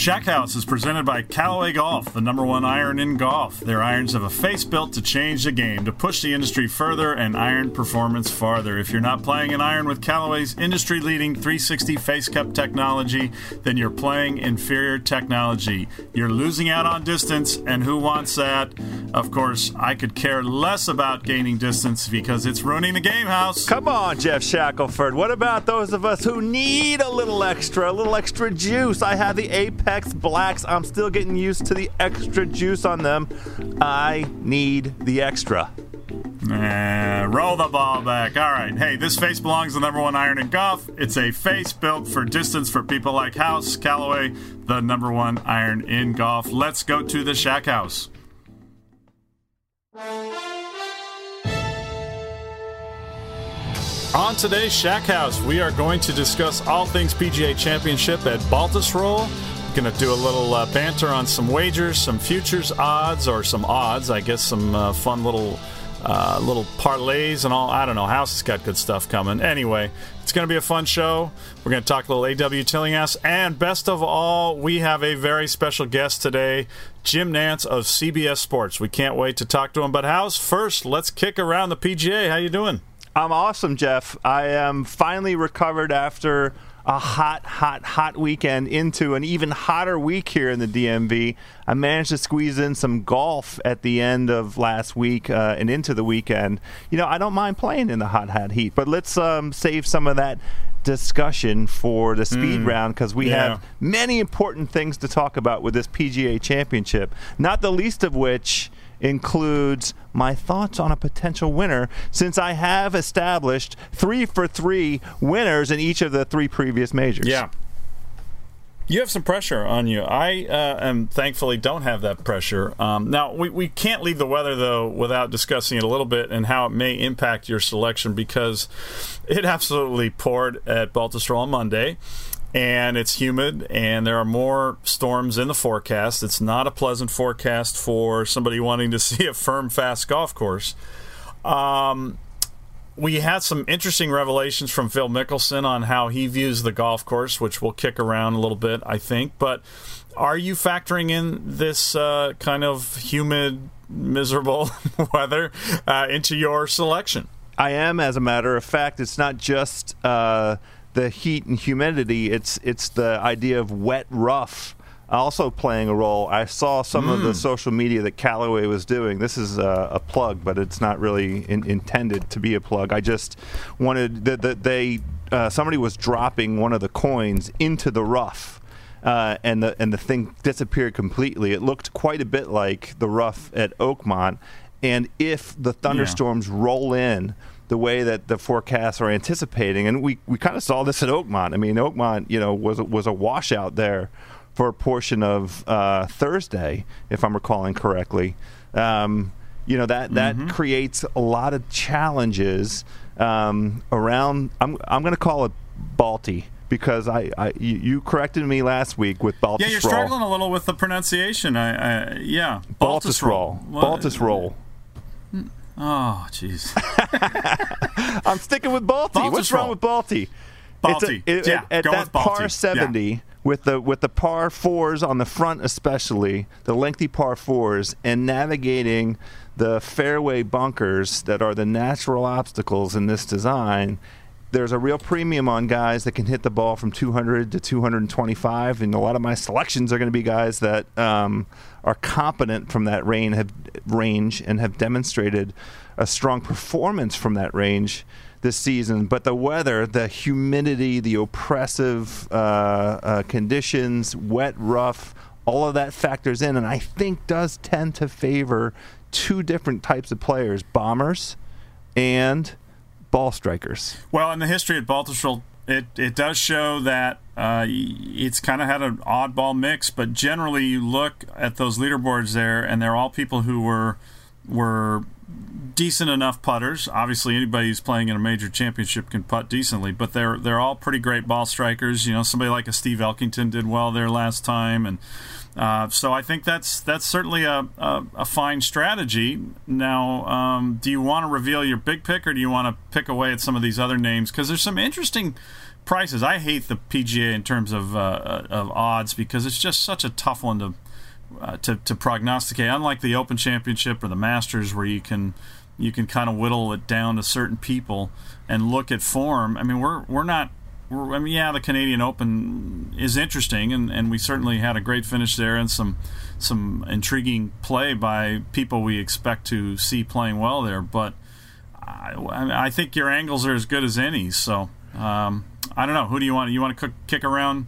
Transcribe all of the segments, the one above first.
Shack House is presented by Callaway Golf, the number one iron in golf. Their irons have a face built to change the game, to push the industry further and iron performance farther. If you're not playing an iron with Callaway's industry leading 360 face cup technology, then you're playing inferior technology. You're losing out on distance, and who wants that? Of course, I could care less about gaining distance because it's ruining the game house. Come on, Geoff Shackelford. What about those of us who need a little extra, a little extra juice? I have the Apex Apex Blacks. I'm still getting used to the extra juice on them. I need the extra. Uh, roll the ball back. All right. Hey, this face belongs to the number one iron in golf. It's a face built for distance for people like House, Callaway, the number one iron in golf. Let's go to the Shack House. On today's Shack House, we are going to discuss all things PGA Championship at Baltusrol Going to do a little uh, banter on some wagers, some futures odds, or some odds. I guess some uh, fun little uh, little parlays and all. I don't know. House has got good stuff coming. Anyway, it's going to be a fun show. We're going to talk a little AW Tillinghast. And best of all, we have a very special guest today, Jim Nantz of CBS Sports. We can't wait to talk to him. But House, first, let's kick around the PGA. How you doing? I'm awesome, Geoff. I am finally recovered after a hot, hot, hot weekend into an even hotter week here in the DMV. I managed to squeeze in some golf at the end of last week uh, and into the weekend. You know, I don't mind playing in the hot, hot heat, but let's um, save some of that discussion for the speed mm, round because we yeah. have many important things to talk about with this PGA championship, not the least of which includes my thoughts on a potential winner since I have established three for three winners in each of the three previous majors. Yeah. You have some pressure on you. I uh, am thankfully don't have that pressure. Um, now we, we can't leave the weather though without discussing it a little bit and how it may impact your selection because it absolutely poured at Baltusrol on Monday and it's humid and there are more storms in the forecast. It's not a pleasant forecast for somebody wanting to see a firm, fast golf course. Um, we had some interesting revelations from Phil Mickelson on how he views the golf course, which we'll kick around a little bit, I think. But are you factoring in this uh, kind of humid, miserable weather uh, into your selection? I am, as a matter of fact. It's not just. Uh the heat and humidity. It's it's the idea of wet rough also playing a role. I saw some mm. of the hmm. social media that Callaway was doing. This is a, a plug, but it's not really in, intended to be a plug. I just wanted that the, they uh, somebody was dropping one of the coins into the rough. Uh, and the and the thing disappeared completely. It looked quite a bit like the rough at Oakmont. And if the thunderstorms yeah. roll in, the way that the forecasts are anticipating. And we, we kind of saw this at Oakmont. I mean, Oakmont, you know, was was a washout there for a portion of uh, Thursday, if I'm recalling correctly. Um, you know that that mm-hmm. creates a lot of challenges um, around. I'm I'm going to call it Balti because I, I you, you, corrected me last week with Baltusrol. Yeah, you're struggling a little with the pronunciation. I, I yeah, Baltusrol. Baltusrol. Oh, jeez. I'm sticking with Balti. What's wrong with Balti? Balti. A, it, yeah, at, at that par 70 yeah. with the with the par fours on the front, especially the lengthy par fours, and navigating the fairway bunkers that are the natural obstacles in this design there's a real premium on guys that can hit the ball from 200 to 225, and a lot of my selections are going to be guys that um, are competent from that range, have, range and have demonstrated a strong performance from that range this season. But the weather, the humidity, the oppressive uh, uh, conditions, wet, rough, all of that factors in, and I think does tend to favor two different types of players: bombers and ball strikers. Well, in the history at Baltusrol, it, it does show that uh, it's kind of had an oddball mix, but generally you look at those leaderboards there, and they're all people who were were decent enough putters. Obviously, anybody who's playing in a major championship can putt decently, but they're they're all pretty great ball strikers. You know, somebody like a Steve Elkington did well there last time, and uh, so I think that's that's certainly a, a, a fine strategy. Now, um, do you want to reveal your big pick, or do you want to pick away at some of these other names? Because there's some interesting prices. I hate the PGA in terms of uh, of odds because it's just such a tough one to, uh, to to prognosticate. Unlike the Open Championship or the Masters, where you can you can kind of whittle it down to certain people and look at form. I mean, we're we're not I mean, yeah, the Canadian Open is interesting, and, and we certainly had a great finish there and some some intriguing play by people we expect to see playing well there. But I, I think your angles are as good as any. So um, I don't know. Who do you want? You want to kick around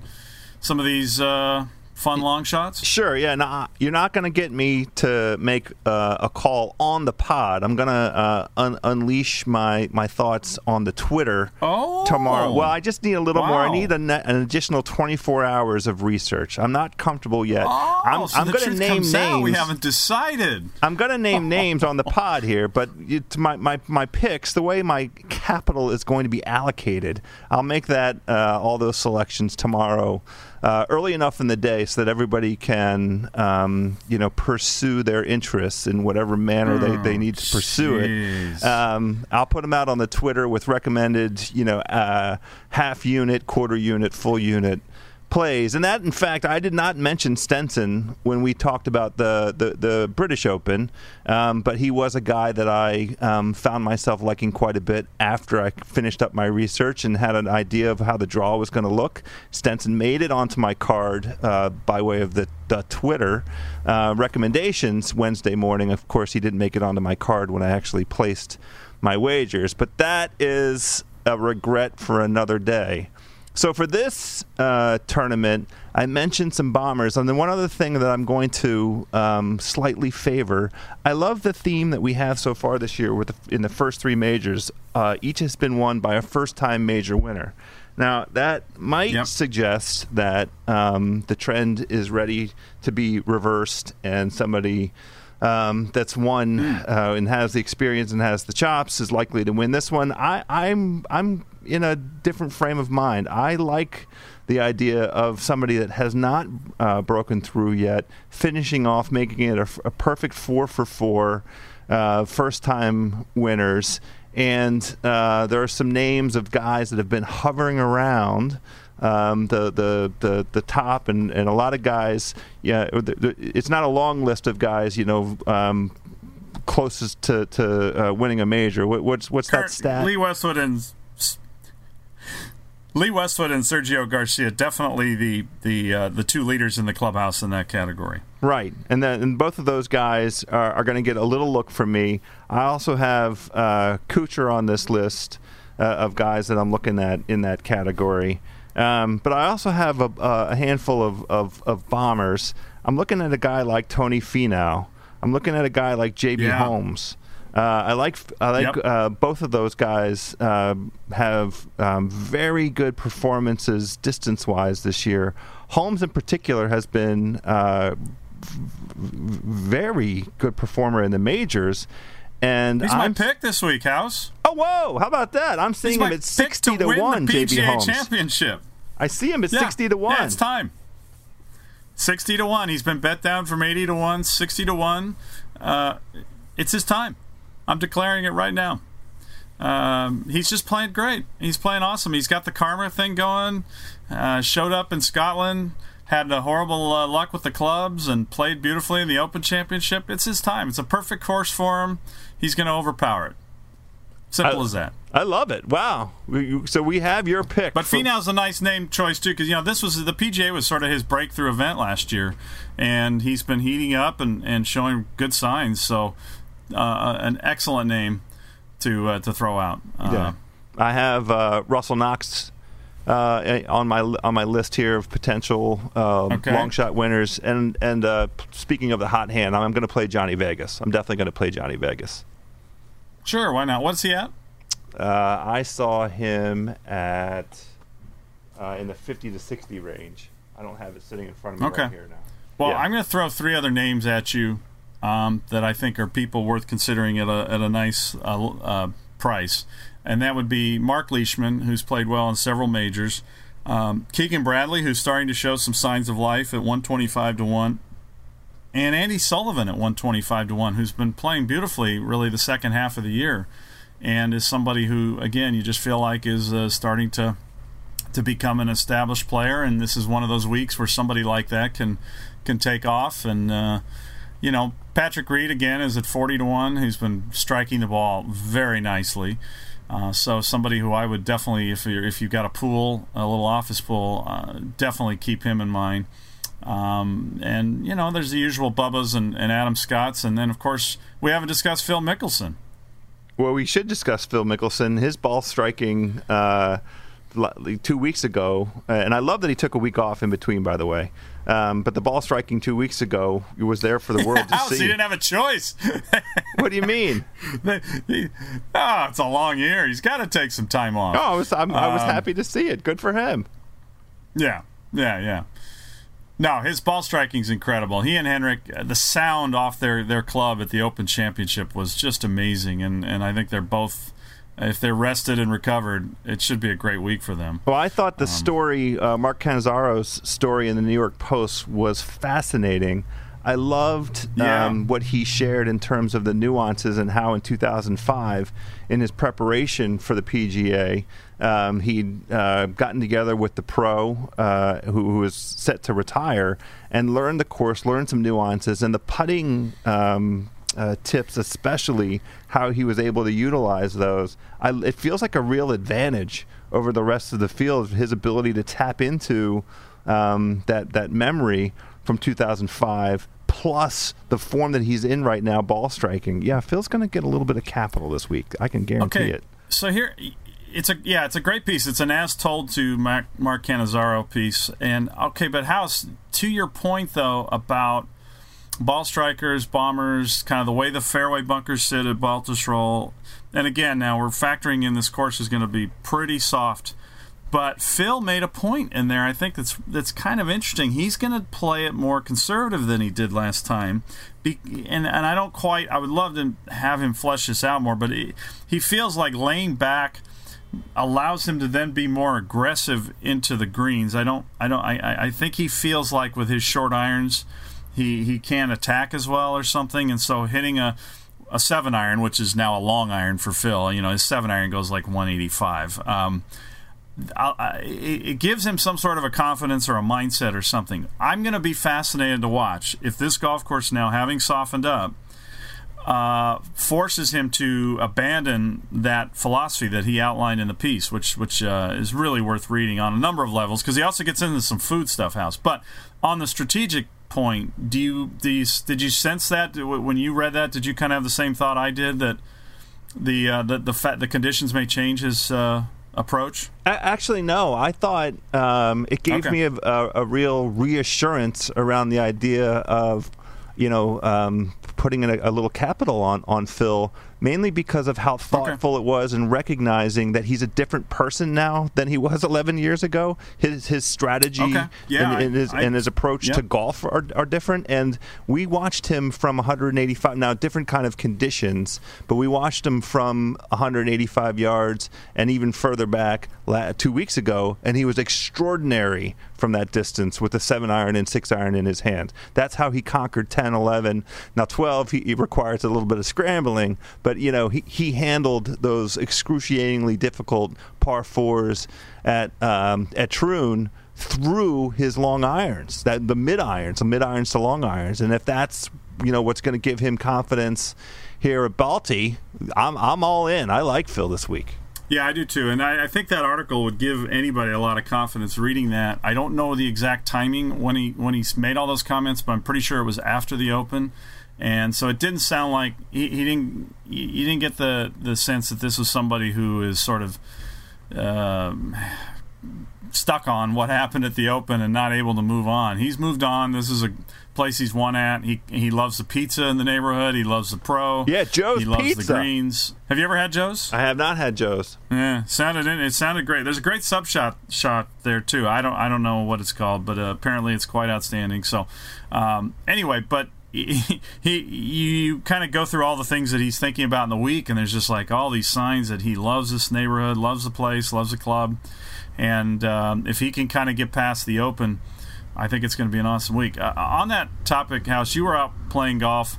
some of these? Uh, fun long shots? Sure. Yeah. No, you're not going to get me to make uh, a call on the pod. I'm going to uh, un- unleash my my thoughts on the Twitter oh. tomorrow. Well, I just need a little wow. more. I need ne- an additional 24 hours of research. I'm not comfortable yet. Oh, I'm, so I'm going to name names. Out. We haven't decided. I'm going to name names on the pod here, but it, my, my my picks, the way my capital is going to be allocated, I'll make that uh, all those selections tomorrow uh, early enough in the day so that everybody can, um, you know, pursue their interests in whatever manner oh, they, they need to pursue geez. it. Um, I'll put them out on the Twitter with recommended, you know, uh, half unit, quarter unit, full unit plays. And that, in fact, I did not mention Stenson when we talked about the, the, the British Open, um, but he was a guy that I um, found myself liking quite a bit after I finished up my research and had an idea of how the draw was going to look. Stenson made it onto my card uh, by way of the, the Twitter uh, recommendations Wednesday morning. Of course, he didn't make it onto my card when I actually placed my wagers, but that is a regret for another day. So for this uh, tournament, I mentioned some bombers, and then one other thing that I'm going to um, slightly favor. I love the theme that we have so far this year with the, in the first three majors. Uh, each has been won by a first-time major winner. Now that might yep. suggest that um, the trend is ready to be reversed, and somebody. Um, that's won hmm. uh, and has the experience and has the chops is likely to win this one. I, I'm I'm in a different frame of mind. I like the idea of somebody that has not uh, broken through yet, finishing off, making it a, a perfect four for four, uh, first time winners. And uh, there are some names of guys that have been hovering around. Um, the, the the the top and, and a lot of guys. Yeah, it's not a long list of guys. You know, um, closest to to uh, winning a major. What, what's what's Kurt, that stat? Lee Westwood and Lee Westwood and Sergio Garcia definitely the the uh, the two leaders in the clubhouse in that category. Right, and then and both of those guys are, are going to get a little look from me. I also have uh, Kuchar on this list uh, of guys that I'm looking at in that category. Um, but I also have a, a handful of, of, of, bombers. I'm looking at a guy like Tony Finau. I'm looking at a guy like J.B. Yeah. Holmes. Uh, I like I like Yep. uh, both of those guys uh, have um, very good performances distance wise this year. Holmes in particular has been uh, v- very good performer in the majors. And He's my I'm pick this week, House. oh whoa, how about that? I'm seeing my him at sixty to, to one. the PGA Holmes. Championship. I see him at Yeah. sixty to one. Yeah, it's time. 60 to 1. He's been bet down from 80 to 1, 60 to 1. Uh, it's his time. I'm declaring it right now. Um, he's just playing great. He's playing awesome. He's got the karma thing going. Uh, showed up in Scotland, had a horrible uh, luck with the clubs, and played beautifully in the Open Championship. It's his time. It's a perfect course for him. He's going to overpower it. Simple I- as that. I love it. Wow. We- So we have your pick. But for- Finau's a nice name choice too, because you know this was the PGA was sort of his breakthrough event last year, and he's been heating up and, and showing good signs. So, uh, an excellent name to uh, to throw out. Uh, Yeah. I have uh, Russell Knox uh, on my on my list here of potential um, Okay. long shot winners. And and uh, speaking of the hot hand, I'm going to play Johnny Vegas. I'm definitely going to play Johnny Vegas. Sure, why not? What's he at? Uh, I saw him at uh, in the 50 to 60 range. I don't have it sitting in front of me Okay. right here now. Well, Yeah. I'm going to throw three other names at you um, that I think are people worth considering at a, at a nice uh, uh, price. And that would be Mark Leishman, who's played well in several majors. Um, Keegan Bradley, who's starting to show some signs of life at 125 to 1. And Andy Sullivan at 125 to 1, who's been playing beautifully really the second half of the year. And is somebody who, again, you just feel like is uh, starting to to become an established player, and this is one of those weeks where somebody like that can can take off. And uh, you know, Patrick Reed again is at forty to one, who's been striking the ball very nicely. Uh, so somebody who I would definitely, if you if you've got a pool, a little office pool, uh, definitely keep him in mind. Um, and you know, there's the usual Bubbas and, and Adam Scotts, and then of course we haven't discussed Phil Mickelson. Well, we should discuss Phil Mickelson. His ball striking uh, two weeks ago, uh, and I love that he took a week off in between. By the way, um, but the ball striking two weeks ago was there for the world to Oh, see. he didn't have a choice. what do you mean? He- oh, it's a long year. He's got to take some time off. Oh, I was I'm, I was Um, happy to see it. Good for him. Yeah, yeah, yeah. No, his ball striking's incredible. He and Henrik, uh, the sound off their, their club at the Open Championship was just amazing, and, and I think they're both, if they're rested and recovered, it should be a great week for them. Well, I thought Um, the story, uh, Mark Cannizzaro's story in the New York Post was fascinating. I loved Yeah. um, what he shared in terms of the nuances and how in 2005, in his preparation for the PGA, um, he'd uh, gotten together with the pro uh, who, who was set to retire and learned the course, learned some nuances, and the putting um, uh, tips, especially how he was able to utilize those. I, it feels like a real advantage over the rest of the field, his ability to tap into um, that that memory from 2005, plus the form that he's in right now, ball striking. Yeah, Phil's going to get a little bit of capital this week. I can guarantee Okay, it. so here, it's a yeah, it's a great piece. It's an as told to Mark, Mark Cannizzaro piece, and okay, but House, to your point though about ball strikers, bombers, kind of the way the fairway bunkers sit at Baltusrol, and again, now we're factoring in this course is going to be pretty soft. But Phil made a point in there. I think that's that's kind of interesting. He's going to play it more conservative than he did last time, Be, and and I don't quite. I would love to have him flesh this out more, but he, he feels like laying back allows him to then be more aggressive into the greens. I don't. I don't. I, I- I think he feels like with his short irons, he he can't attack as well or something, and so hitting a a seven iron, which is now a long iron for Phil. You know, his seven iron goes like 185. Um, I, it gives him some sort of a confidence or a mindset or something. I'm going to be fascinated to watch if this golf course now, having softened up, uh, forces him to abandon that philosophy that he outlined in the piece, which which uh, is really worth reading on a number of levels because he also gets into some food stuff, house. But on the strategic point, do you, do you did you sense that when you read that? Did you kind of have the same thought I did that the uh, the the, fa- the conditions may change his uh, approach? Actually, no. I thought um, it gave Okay. me a, a, a real reassurance around the idea of, you know, um, putting a, a, little capital on on Phil, mainly because of how thoughtful okay. it was and recognizing that he's a different person now than he was 11 years ago. His his strategy okay. yeah, and, and, his, I, and, his, approach to golf are, are different. And we watched him from 185 now different kind of conditions, but we watched him from 185 yards and even further back two weeks ago, and he was extraordinary from that distance with a seven iron and six iron in his hand. That's how he conquered 10, 11. Now 12, he, he requires a little bit of scrambling, but you know he, he handled those excruciatingly difficult par fours at um, at Troon through his long irons, that the mid irons, the mid irons to long irons, and if that's you know what's going to give him confidence here at Balti, I'm I'm all in. I like Phil this week. Yeah, I do too, and I, I, think that article would give anybody a lot of confidence reading that. I don't know the exact timing when he when he made all those comments, but I'm pretty sure it was after the Open, and so it didn't sound like he, he didn't you didn't get the the sense that this was somebody who is sort of. Um, stuck on what happened at the Open and not able to move on. He's moved on. This is a place he's won at. He he loves the pizza in the neighborhood. He loves the pro. Yeah, Joe's He loves pizza. the greens. Have you ever had Joe's? I have not had Joe's. Yeah, sounded it sounded great. There's a great sub shot shot there too. I don't I don't know what it's called, but uh, apparently it's quite outstanding. So um, anyway, but. He, you kind of go through all the things that he's thinking about in the week, and there's just like all these signs that he loves this neighborhood, loves the place, loves the club, and um, if he can kind of get past the open, I think it's going to be an awesome week. Uh, on that topic, House, you were out playing golf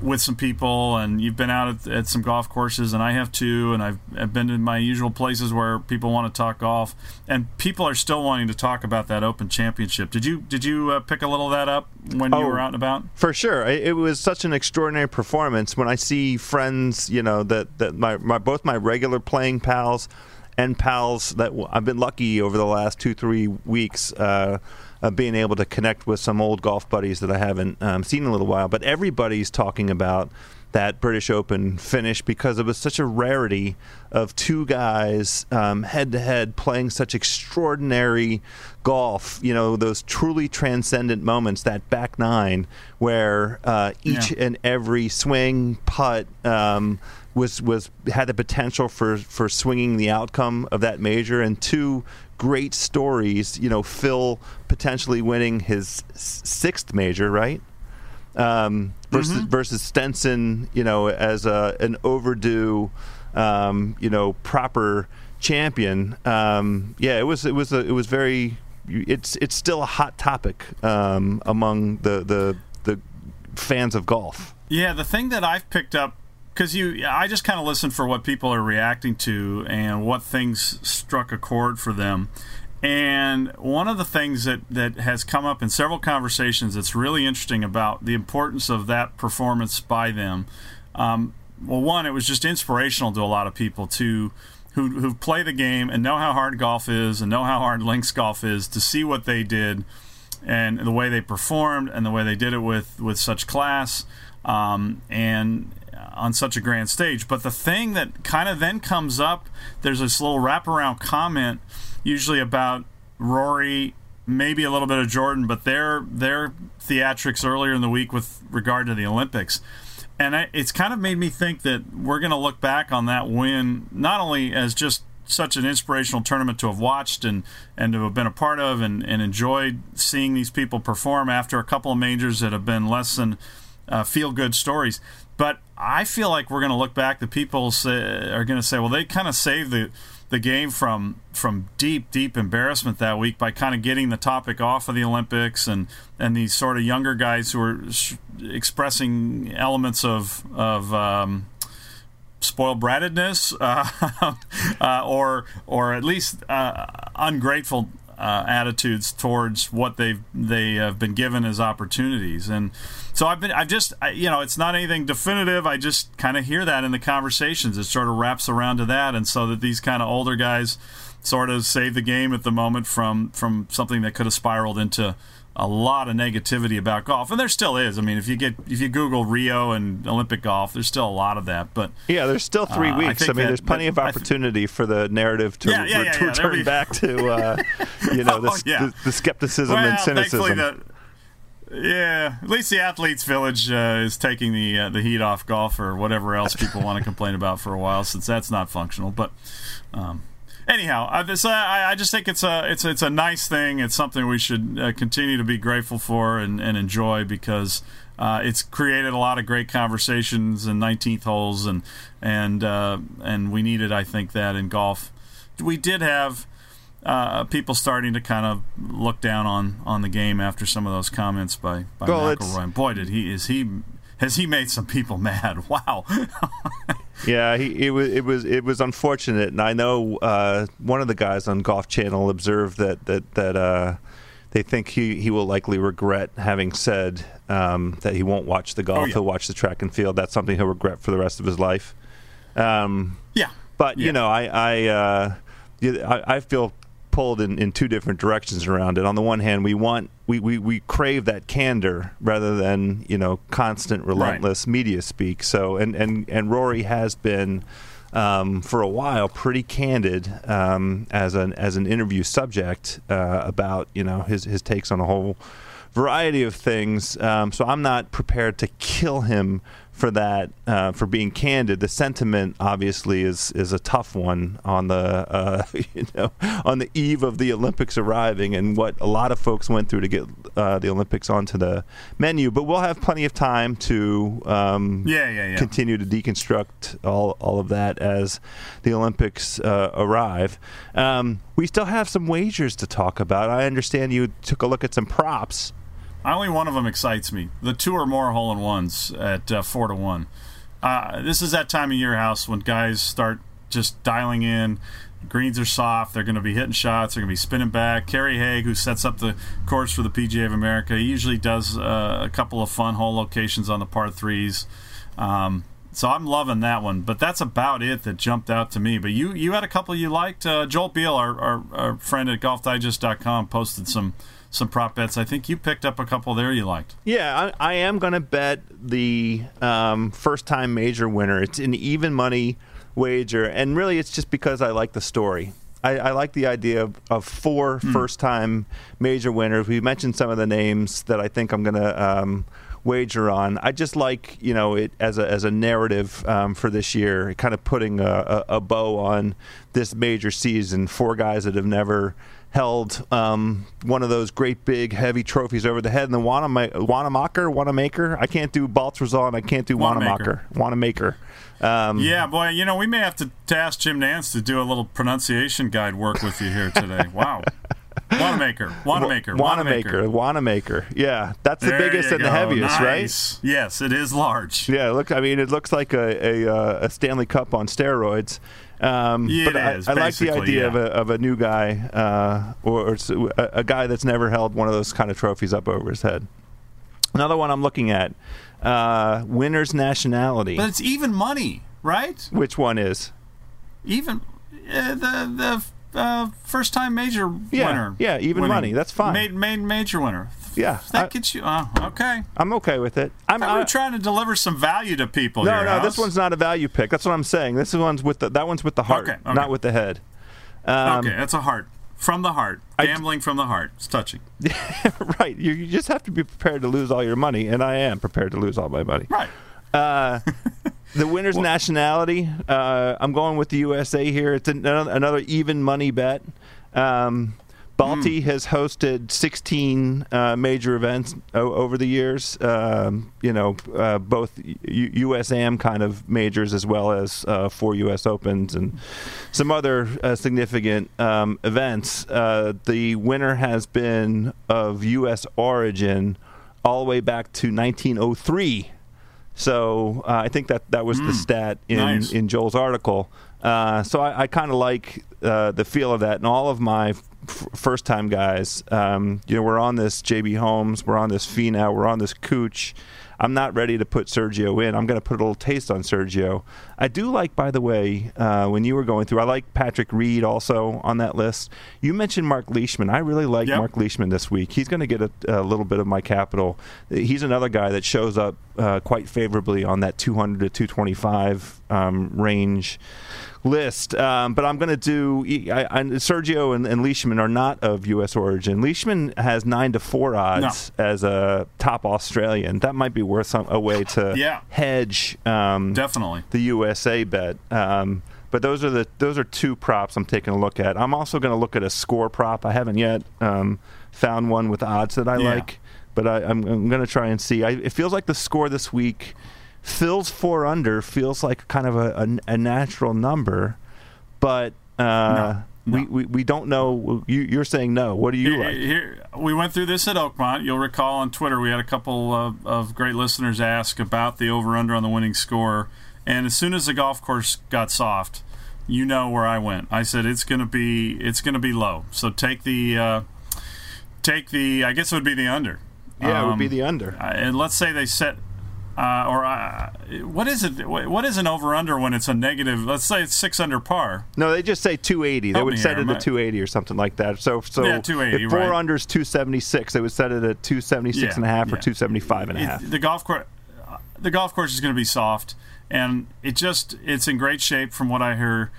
with some people, and you've been out at, at, some golf courses, and I have too, and I've, I've been to my usual places where people want to talk golf, and people are still wanting to talk about that Open Championship. Did you did you uh, pick a little of that up when oh, you were out and about? For sure, it was such an extraordinary performance. When I see friends, you know that that my, my both my regular playing pals and pals that I've been lucky over the last two three weeks. Uh, of being able to connect with some old golf buddies that I haven't um, seen in a little while. But everybody's talking about that British Open finish because it was such a rarity of two guys head to head playing such extraordinary golf. You know, those truly transcendent moments, that back nine, where uh, each yeah. and every swing, putt, um, was was had the potential for for swinging the outcome of that major, and two great stories. You know, Phil potentially winning his sixth major, right? Um, versus mm-hmm. versus Stenson, you know, as a, an overdue, um, you know, proper champion. Um, yeah, it was it was a, it was very. It's it's still a hot topic um, among the, the the fans of golf. Yeah, the thing that I've picked up because you i just kind of listen for what people are reacting to and what things struck a chord for them. And one of the things that, that has come up in several conversations that's really interesting about the importance of that performance by them um, well one it was just inspirational to a lot of people to who, who play the game and know how hard golf is and know how hard links golf is to see what they did and the way they performed and the way they did it with, with such class. Um, and on such a grand stage. But the thing that kind of then comes up, there's this little wraparound comment, usually about Rory, maybe a little bit of Jordan, but their their theatrics earlier in the week with regard to the Olympics. And it's kind of made me think that we're going to look back on that win not only as just such an inspirational tournament to have watched and, and to have been a part of and, and enjoyed seeing these people perform after a couple of majors that have been less than uh, feel good stories. But I feel like we're going to look back. The people say, are going to say, well, they kind of saved the the game from from deep deep embarrassment that week by kind of getting the topic off of the Olympics and and these sort of younger guys who are sh- expressing elements of of um, spoiled brattedness uh, uh, or or at least uh, ungrateful uh, attitudes towards what they've they have been given as opportunities. And so I've been I've just I, you know it's not anything definitive. I just kind of hear that in the conversations. It sort of wraps around to that. And so that these kind of older guys sort of save the game at the moment from from something that could have spiraled into a lot of negativity about golf, and there still is. I mean, if you get if you Google Rio and Olympic golf, there's still a lot of that. But yeah, there's still three uh, weeks. I, I mean, that, there's plenty of opportunity th- for the narrative to, yeah, yeah, yeah, to return back to uh, you know the, oh, the, the, skepticism well, and cynicism. The, Yeah, at least the athletes' village uh, is taking the uh, the heat off golf or whatever else people want to complain about for a while, since that's not functional. But um, anyhow, I, this, I, I, just think it's a it's it's a nice thing. It's something we should uh, continue to be grateful for and, and enjoy because uh, it's created a lot of great conversations and 19th holes and and uh, and we needed, I think, that in golf. We did have uh, people starting to kind of look down on, on the game after some of those comments by, by well, McIlroy. Boy, did he is he has he made some people mad? Wow. yeah, he, it was it was it was unfortunate, and I know uh, one of the guys on Golf Channel observed that that that uh, they think he, he will likely regret having said um, that he won't watch the golf. Oh, yeah. He'll watch the track and field. That's something he'll regret for the rest of his life. Um, yeah, but yeah. you know, I I, uh, I I feel pulled in, in two different directions around it. On the one hand, we want we, we, we crave that candor rather than you know constant relentless right. media speak. So and and and Rory has been. Um, for a while, pretty candid um, as an as an interview subject uh, about you know his his takes on a whole variety of things. Um, so I'm not prepared to kill him for that uh, for being candid. The sentiment obviously is is a tough one on the uh, you know on the eve of the Olympics arriving and what a lot of folks went through to get uh, the Olympics onto the menu. But we'll have plenty of time to um, yeah, yeah, yeah. continue to deconstruct all all of that as the Olympics uh, arrive. Um, we still have some wagers to talk about. I understand you took a look at some props. Only one of them excites me. The two or more hole in ones at uh, four to one. Uh, this is that time of year, house, when guys start just dialing in. Greens are soft. They're going to be hitting shots. They're going to be spinning back. Kerry Haigh, who sets up the course for the PGA of America, he usually does uh, a couple of fun hole locations on the par threes. Um, so I'm loving that one. But that's about it that jumped out to me. But you you had a couple you liked. Uh, Joel Beall, our, our, our friend at GolfDigest.com, posted some some prop bets. I think you picked up a couple there you liked. Yeah, I, I am going to bet the um, first time major winner. It's an even money wager, and really it's just because I like the story. I, I like the idea of, of four mm. first time major winners. We mentioned some of the names that I think I'm going to. Um, wager on. I just like you know it as a as a narrative um, for this year, kind of putting a, a, a, bow on this major season. Four guys that have never held um, one of those great big heavy trophies over the head. And the Wanamaker, Wanamaker, I can't do Baltzar and I can't do Wanamaker, Wanamaker. Um, yeah, boy, you know we may have to, to ask Jim Nantz to do a little pronunciation guide work with you here today. Wow. Wanamaker, Wanamaker, Wanamaker, Wanamaker. Wanamaker. Yeah, that's the there biggest and go. the heaviest, nice. right? Yes, it is large. Yeah, look, I mean, it looks like a a, uh, a Stanley Cup on steroids. Um, yeah, but I, is, I like the idea yeah. of, a, of a new guy uh, or, or a, a, guy that's never held one of those kind of trophies up over his head. Another one I'm looking at uh, winner's nationality. But it's even money, right? Which one is? Even uh, the the uh, first time major yeah, winner. Yeah, even winning. money. That's fine. Made major winner. Yeah, that I, gets you. Uh, okay, I'm okay with it. I'm I, trying to deliver some value to people. No, here, no, House. this one's not a value pick. That's what I'm saying. This one's with the that one's with the heart, okay, okay. not with the head. Um, okay, that's a heart from the heart. Gambling I, from the heart. It's touching. right. You, you, just have to be prepared to lose all your money, and I am prepared to lose all my money. Right. Uh, the winner's well, nationality. Uh, I'm going with the USA here. It's another, another even money bet. Um, Balti mm. has hosted 16 uh, major events o- over the years. Um, you know, uh, both U- USAM kind of majors as well as uh, four U.S. Opens and some other uh, significant um, events. Uh, the winner has been of U.S. origin all the way back to 1903. So uh, I think that that was mm. the stat in, nice. in Joel's article. so I, I kind of like the feel of that, and all of my f- first time guys. Um, you know, we're on this JB Holmes, we're on this Finau, we're on this Cooch. I'm not ready to put Sergio in. I'm going to put a little taste on Sergio. I do like, by the way, uh, when you were going through, I like Patrick Reed also on that list. You mentioned Mark Leishman. I really like Yep. Mark Leishman this week. He's going to get a, a little bit of my capital. He's another guy that shows up uh, quite favorably on that 200 to 225 um, range list. Um, but I'm going to do I, I, Sergio and, and Leishman are not of U.S. origin. Leishman has nine to four odds as a top Australian. That might be worth some, a way to Yeah. hedge um, Definitely. the USA bet. Um, but those are the those are two props I'm taking a look at. I'm also going to look at a score prop. I haven't yet um, found one with odds that I Yeah. like, but I, I'm, I'm going to try and see. I, it feels like the score this week. Phil's four under feels like kind of a, a, a natural number, but uh, No, no. We, we we don't know. You, you're saying no. What do you Here- like? here- we went through this at Oakmont. You'll recall on Twitter we had a couple of, of great listeners ask about the over under on the winning score, and as soon as the golf course got soft, you know where I went. I said it's going to be it's going to be low. So take the uh, take the I guess it would be the under. Yeah, it would be Um, the under. and let's say they set uh, or uh, what is it? What is an over under when it's a negative? Let's say it's six under par. No, they just say 280. They would set here, it at 280 or something like that. So, so Yeah, 280, if four right. unders 276, they would set it at 276 and a half or yeah. 275 and a It- half. The golf course, the golf course is going to be soft, and it just it's in great shape from what I hear.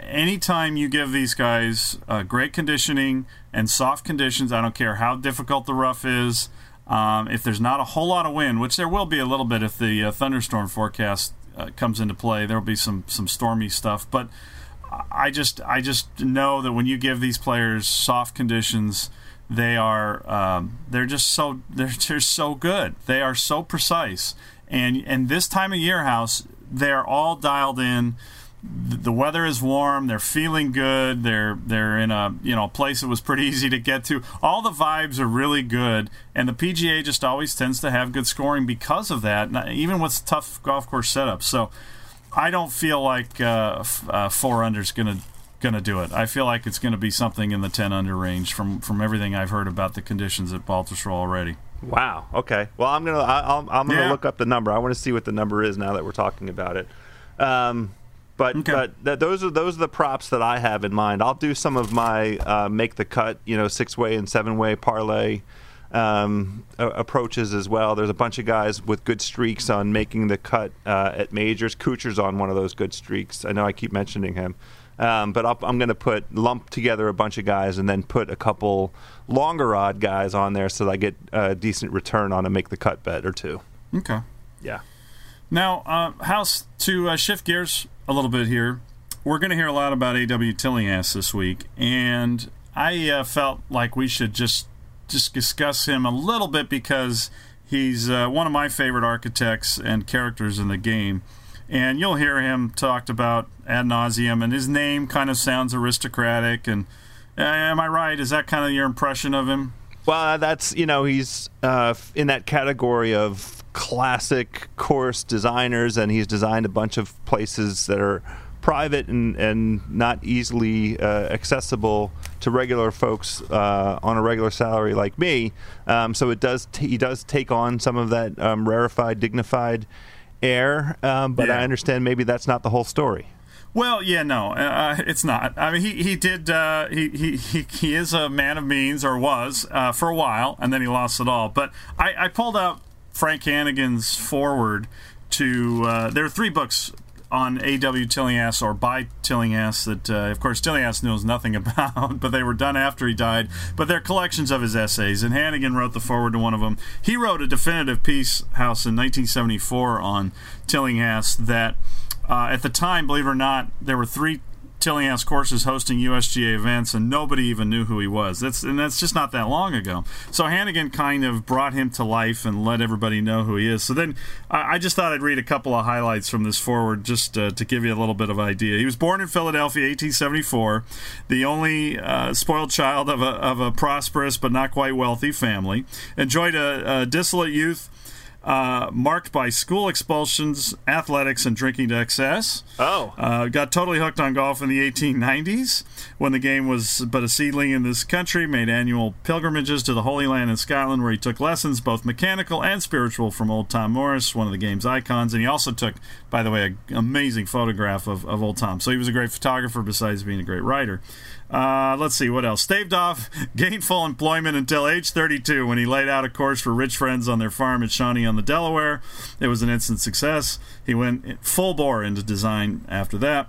Anytime you give these guys uh, great conditioning and soft conditions, I don't care how difficult the rough is. Um, if there's not a whole lot of wind, which there will be a little bit if the uh, thunderstorm forecast uh, comes into play, there will be some some stormy stuff. But I just I just know that when you give these players soft conditions, they are um, they're just so they're just so good. They are so precise, and and this time of year, house they're all dialed in. The the weather is warm. They're feeling good. They're they're in a you know place that was pretty easy to get to. All the vibes are really good, and the PGA just always tends to have good scoring because of that. Even with tough golf course setups. So I don't feel like uh, uh, four under is gonna gonna do it. I feel like it's gonna be something in the ten under range from from everything I've heard about the conditions at Baltusrol already. Wow. Okay. Well, I'm gonna I, I'm gonna Yeah. look up the number. I want to see what the number is now that we're talking about it. Um, but Okay. but th- those are those are the props that I have in mind. I'll do some of my uh, make the cut, you know, six way and seven way parlay um, a- approaches as well. There's a bunch of guys with good streaks on making the cut uh, at majors. Kuchar's on one of those good streaks. I know I keep mentioning him. Um, but I'll, I'm going to put lump together a bunch of guys and then put a couple longer odd guys on there so that I get a decent return on a make the cut bet or two. Okay. Yeah. Now, uh, House, to uh, shift gears a little bit here, we're going to hear a lot about A.W. Tillinghast this week, and I uh, felt like we should just just discuss him a little bit because he's uh, one of my favorite architects and characters in the game. And you'll hear him talked about ad nauseum, and his name kind of sounds aristocratic. And uh, am I right? Is that kind of your impression of him? Well, that's you know he's uh, in that category of classic course designers, and he's designed a bunch of places that are private and, and not easily uh, accessible to regular folks uh, on a regular salary like me. Um, so it does t- he does take on some of that um, rarefied, dignified air, um, but Yeah. I understand maybe that's not the whole story. Well, yeah, no, uh, it's not. I mean, he he did. Uh, he, he he he is a man of means, or was uh, for a while, and then he lost it all. But I, I pulled out Frank Hannigan's foreword to. Uh, there are three books on A.W. Tillinghast or by Tillinghast that, uh, of course, Tillinghast knows nothing about, but they were done after he died. But they're collections of his essays, and Hannigan wrote the foreword to one of them. He wrote a definitive piece, House, in 1974 on Tillinghast that. Uh, at the time, believe it or not, there were three Tillinghast courses hosting USGA events, and nobody even knew who he was. That's and that's just not that long ago. So Hannigan kind of brought him to life and let everybody know who he is. So then I I just thought I'd read a couple of highlights from this foreword just uh, to give you a little bit of idea. He was born in Philadelphia, 1874, the only uh, spoiled child of a, of a prosperous but not quite wealthy family. Enjoyed a, a dissolute youth uh, marked by school expulsions, athletics, and drinking to excess. Oh. Uh, got totally hooked on golf in the 1890s when the game was but a seedling in this country. Made annual pilgrimages to the Holy Land in Scotland, where he took lessons, both mechanical and spiritual, from old Tom Morris, one of the game's icons. And he also took, by the way, an amazing photograph of, of old Tom. So he was a great photographer besides being a great writer. Uh, let's see what else. Staved off gainful employment until age 32 when he laid out a course for rich friends on their farm at Shawnee on the Delaware. It was an instant success. He went full bore into design after that.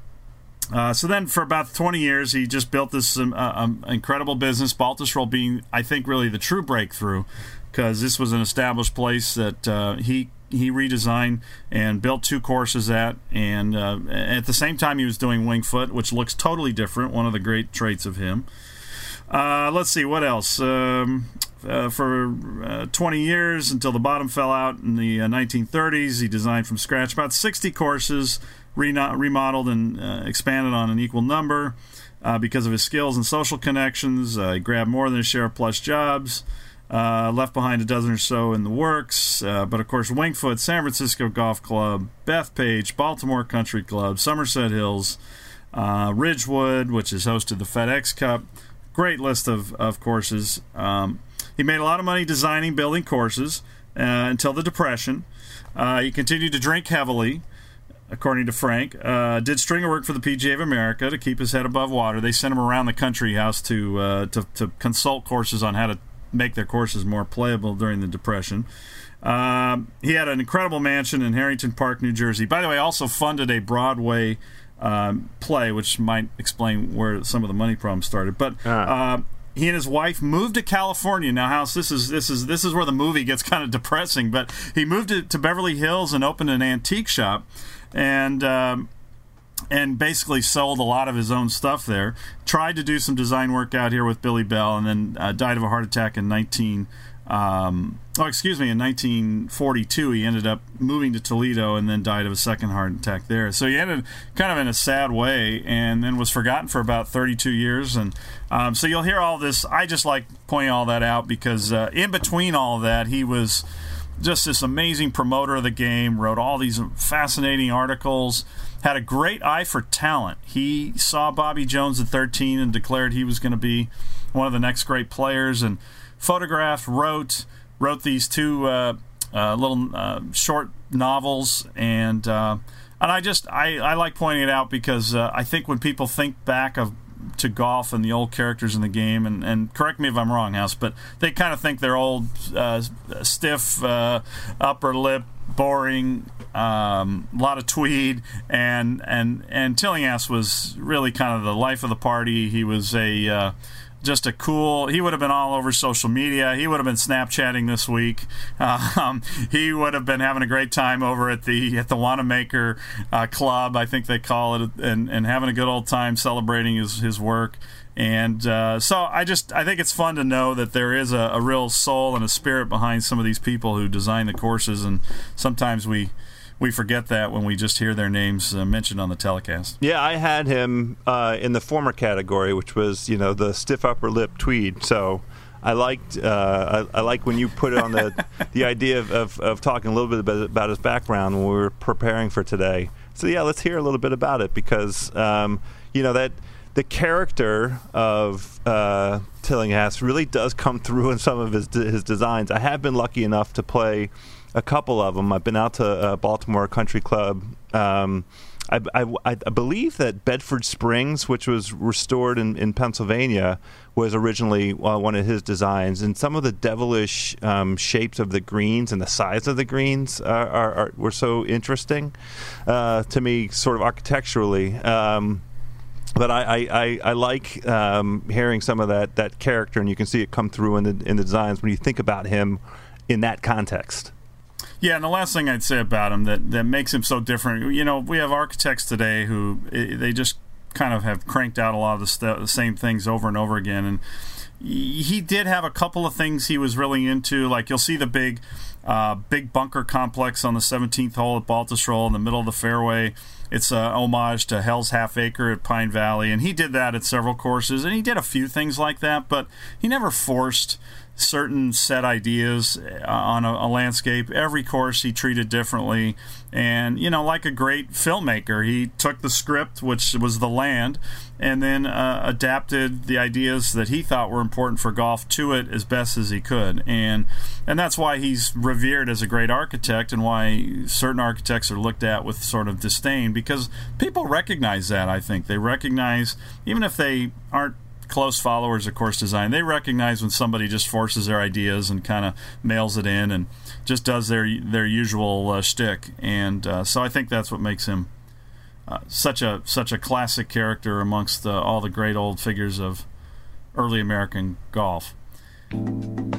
Uh, so then, for about 20 years, he just built this um, uh, um, incredible business. Baltusrol being, I think, really the true breakthrough, because this was an established place that uh, he he redesigned and built two courses at, and uh, at the same time he was doing Winged Foot, which looks totally different. One of the great traits of him. Uh, let's see what else. Um, uh, for uh, 20 years until the bottom fell out in the 1930s, he designed from scratch about 60 courses, re- remodeled and uh, expanded on an equal number. Uh, because of his skills and social connections, he grabbed more than his share of plush jobs. Uh, left behind a dozen or so in the works, uh, but of course, Winged Foot, San Francisco Golf Club, Bethpage, Baltimore Country Club, Somerset Hills, uh, Ridgewood, which has hosted the FedEx Cup. Great list of, of courses. Um, he made a lot of money designing, building courses uh, until the Depression. Uh, he continued to drink heavily according to Frank. Uh, did stringer work for the PGA of America to keep his head above water. They sent him around the country house to to, to consult courses on how to make their courses more playable during the Depression. Um, he had an incredible mansion in Harrington Park, New Jersey. By the way, also funded a Broadway um, play, which might explain where some of the money problems started. But uh, he and his wife moved to California. Now, House, this is this is this is where the movie gets kind of depressing. But he moved to, to Beverly Hills and opened an antique shop, and. Um, and basically sold a lot of his own stuff there. Tried to do some design work out here with Billy Bell, and then uh, died of a heart attack in 19. Um, oh, excuse me, in 1942, he ended up moving to Toledo and then died of a second heart attack there. So he ended kind of in a sad way, and then was forgotten for about 32 years. And um, so you'll hear all this. I just like pointing all that out because uh, in between all that, he was just this amazing promoter of the game. Wrote all these fascinating articles had a great eye for talent. He saw Bobby Jones at 13 and declared he was going to be one of the next great players, and photographed, wrote, wrote these two uh, uh, little uh, short novels, and uh, and I just I, I like pointing it out because uh, I think when people think back of to golf and the old characters in the game, and, and correct me if I'm wrong, House, but they kind of think they're old, uh, stiff, upper lip, boring, um, a lot of tweed, and and and Tillinghast was really kind of the life of the party. He was a uh, just a cool. He would have been all over social media. He would have been Snapchatting this week. Um, he would have been having a great time over at the at the Wanamaker uh, Club, I think they call it, and and having a good old time celebrating his his work. And uh, so I just I think it's fun to know that there is a, a, real soul and a spirit behind some of these people who design the courses, and sometimes we we forget that when we just hear their names uh, mentioned on the telecast. Yeah, I had him uh, in the former category, which was you know the stiff upper lip tweed. So I liked uh, I, I, like when you put it on the the idea of, of, of, talking a little bit about, about, his background when we were preparing for today. So yeah, let's hear a little bit about it because um, you know that the character of uh, Tillinghast really does come through in some of his his designs. I have been lucky enough to play a couple of them. I've been out to uh, Baltimore Country Club. Um, I, I, I, believe that Bedford Springs, which was restored in, in Pennsylvania, was originally uh, one of his designs. And some of the devilish um, shapes of the greens and the size of the greens are, are, are were so interesting uh, to me, sort of architecturally. Um, but I, I, I like um, hearing some of that, that character, and you can see it come through in the in the designs when you think about him in that context. Yeah, and the last thing I'd say about him that, that makes him so different, you know, we have architects today who they just kind of have cranked out a lot of the, st- the same things over and over again, and he did have a couple of things he was really into. Like you'll see the big, uh, big bunker complex on the 17th hole at Baltusrol in the middle of the fairway. It's a homage to Hell's Half Acre at Pine Valley, and he did that at several courses, and he did a few things like that, but he never forced certain set ideas uh, on a, a, landscape. Every course he treated differently. And, you know, like a great filmmaker, he took the script, which was the land, and then uh, adapted the ideas that he thought were important for golf to it as best as he could. And, and that's why he's revered as a great architect and why certain architects are looked at with sort of disdain because people recognize that, I think. They recognize, even if they aren't close followers of course design, they recognize when somebody just forces their ideas and kind of mails it in and just does their their usual uh, shtick. And uh, so I think that's what makes him uh, such a such a classic character amongst uh, all the great old figures of early American golf.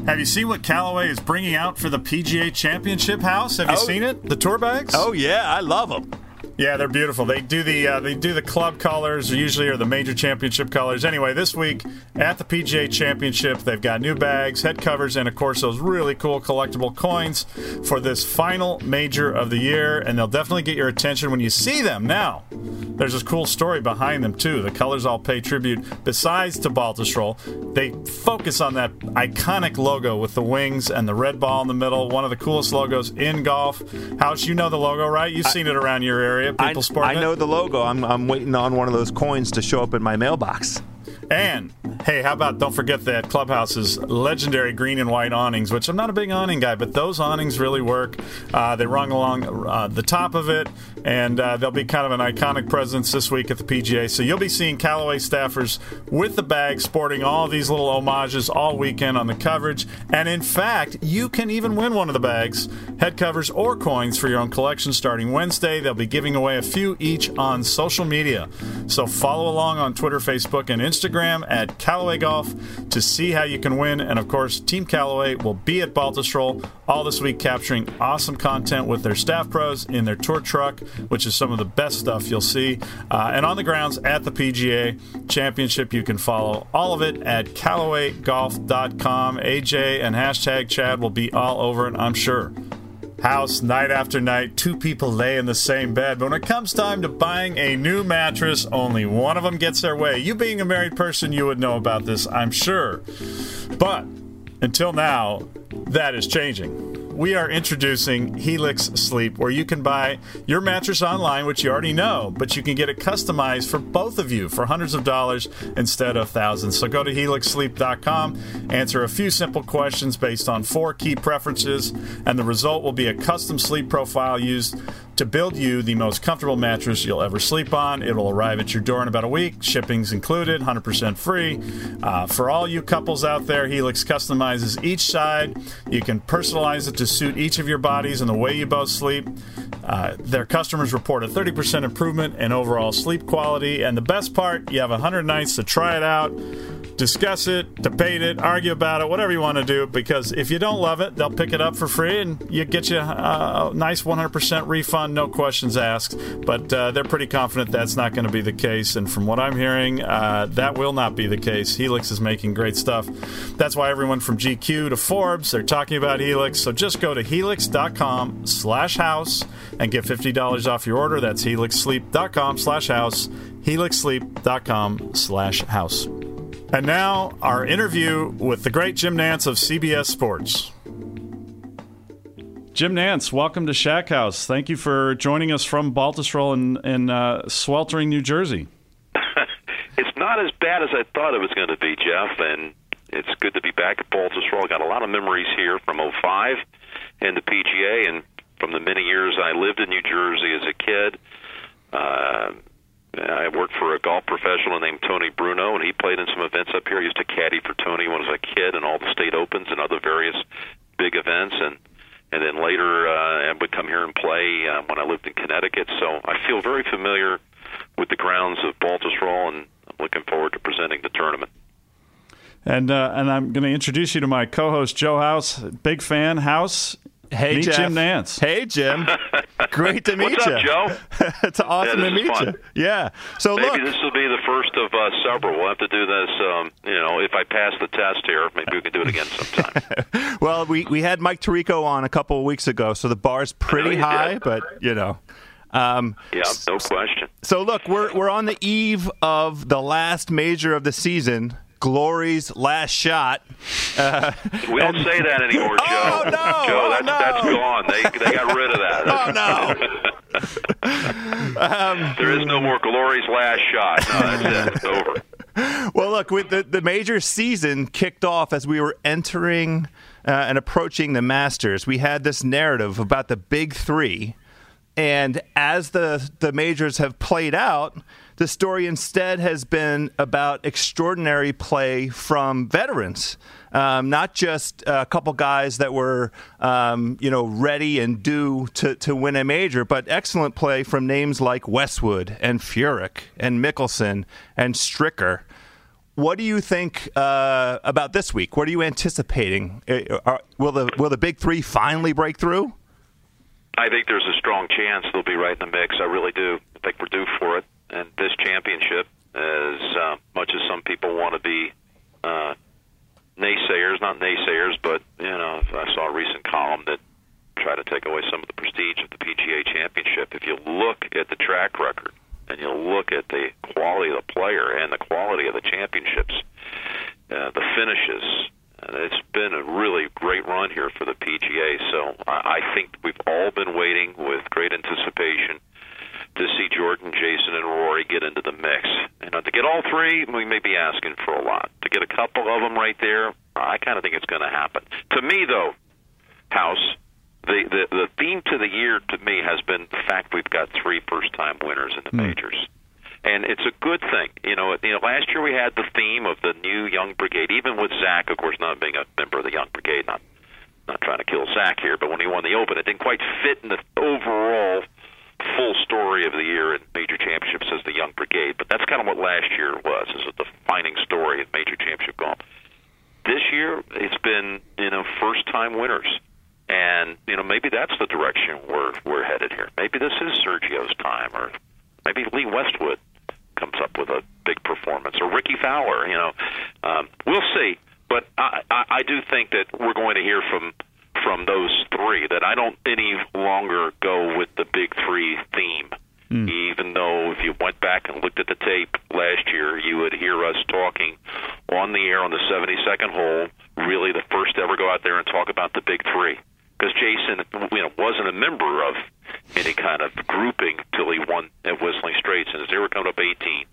Have you seen what Callaway is bringing out for the PGA Championship House? Have you oh, seen it? The tour bags? Oh yeah, I love them. Yeah, they're beautiful. They do the uh, they do the club colors usually or the major championship colors. Anyway, this week at the PGA Championship, they've got new bags, head covers, and of course those really cool collectible coins for this final major of the year. And they'll definitely get your attention when you see them. Now, there's this cool story behind them too. The colors all pay tribute. Besides to Baltusrol, they focus on that iconic logo with the wings and the red ball in the middle. One of the coolest logos in golf. House, you know the logo, right? You've seen it around your area area? People I, I know the logo. I'm, I'm waiting on one of those coins to show up in my mailbox. And hey, how about don't forget that Clubhouse's legendary green and white awnings, which I'm not a big awning guy, but those awnings really work. Uh, they rung along uh, the top of it, and uh, they'll be kind of an iconic presence this week at the PGA. So you'll be seeing Callaway staffers with the bag sporting all these little homages all weekend on the coverage. And in fact, you can even win one of the bags, head covers or coins for your own collection starting Wednesday. They'll be giving away a few each on social media. So follow along on Twitter, Facebook, and Instagram Instagram at Callaway Golf to see how you can win. And of course, Team Callaway will be at Baltusrol all this week capturing awesome content with their staff pros in their tour truck, which is some of the best stuff you'll see. Uh, and on the grounds at the PGA Championship, you can follow all of it at CallawayGolf.com. AJ and hashtag Chad will be all over it, I'm sure house night after night. Two people lay in the same bed. But when it comes time to buying a new mattress, only one of them gets their way. You being a married person, you would know about this, I'm sure. But until now, that is changing we are introducing Helix Sleep, where you can buy your mattress online, which you already know, but you can get it customized for both of you for hundreds of dollars instead of thousands. So go to helixsleep.com, answer a few simple questions based on four key preferences, and the result will be a custom sleep profile used to build you the most comfortable mattress you'll ever sleep on. It'll arrive at your door in about a week. Shipping's included, 100% free. Uh, for all you couples out there, Helix customizes each side. You can personalize it to suit each of your bodies and the way you both sleep. Uh, their customers report a 30% improvement in overall sleep quality. And the best part, you have 100 nights to try it out discuss it, debate it, argue about it, whatever you want to do. Because if you don't love it, they'll pick it up for free and you get you a, nice 100% refund, no questions asked. But uh, they're pretty confident that's not going to be the case. And from what I'm hearing, uh, that will not be the case. Helix is making great stuff. That's why everyone from GQ to Forbes, they're talking about Helix. So just go to helix.com slash house and get $50 off your order. That's helixsleep.com slash house helixsleep.com slash house. And now, our interview with the great Jim Nantz of CBS Sports. Jim Nantz, welcome to Shack House. Thank you for joining us from Baltusrol in, in uh, sweltering New Jersey. it's not as bad as I thought it was going to be, Geoff, and it's good to be back at Baltusrol. Got a lot of memories here from 05 and the PGA and from the many years I lived in New Jersey as a kid. Uh, I worked for a golf professional named Tony Bruno, and he played in some events up here. I used to caddy for Tony when I was a kid, and all the state opens and other various big events, and and then later uh, I would come here and play uh, when I lived in Connecticut. So I feel very familiar with the grounds of Baltusrol, and I'm looking forward to presenting the tournament. And uh, and I'm going to introduce you to my co-host Joe House, big fan. House, Hey, meet Geoff. Jim Nantz. Hey, Jim. Great to meet What's you. up, Joe? it's awesome yeah, to meet fun. you. Yeah. So maybe look, this will be the first of uh, several. We'll have to do this. Um, you know, if I pass the test here, maybe we can do it again sometime. well, we we had Mike Tirico on a couple of weeks ago, so the bar's pretty high, did. but you know. Um, yeah, no question. So look, we're we're on the eve of the last major of the season Glory's last shot. Uh, we don't say that anymore, Joe. Oh, no. Joe, that's, oh, no. that's gone. They, they got rid of that. Oh, no. um, there is no more Glory's last shot. No, that's it. It's over. Well, look, with the, the major season kicked off as we were entering uh, and approaching the Masters, we had this narrative about the big three. And as the, the majors have played out, the story instead has been about extraordinary play from veterans, um, not just a couple guys that were, um, you know, ready and due to, to win a major, but excellent play from names like Westwood and Furyk and Mickelson and Stricker. What do you think uh, about this week? What are you anticipating? Uh, are, will the will the big three finally break through? I think there's a strong chance they'll be right in the mix. I really do. I think we're due for it. And this championship, as uh, much as some people want to be uh, naysayers, not naysayers, but you know, I saw a recent column that tried to take away some of the prestige of the PGA Championship. If you look at the track record and you look at the quality of the player and the quality of the championships, uh, the finishes, uh, it's been a really great run here for the PGA. So I think we've all been waiting with great anticipation to see Jordan, Jason, and Rory get into the mix. You know, to get all three, we may be asking for a lot. To get a couple of them right there, I kind of think it's going to happen. To me, though, House, the, the the theme to the year to me has been the fact we've got three first time winners in the mm. majors. And it's a good thing, you know. You know, last year we had the theme of the new young brigade. Even with Zach, of course, not being a member of the young brigade, not not trying to kill Zach here, but when he won the Open, it didn't quite fit in the overall full story of the year in major championships as the young brigade. But that's kind of what last year was, is a defining story in major championship golf. This year, it's been you know first time winners, and you know maybe that's the direction we're we're headed here. Maybe this is Sergio's time, or maybe Lee Westwood comes up with a big performance, or Rickie Fowler. You know, um, we'll see. But I, I, I do think that we're going to hear from from those three that I don't any longer go with the big three theme. Mm. Even though if you went back and looked at the tape last year, you would hear us talking on the air on the 72nd hole, really the first to ever go out there and talk about the big three. Because Jason, you know, wasn't a member of any kind of grouping till he won at Whistling Straits, and as they were coming up 18,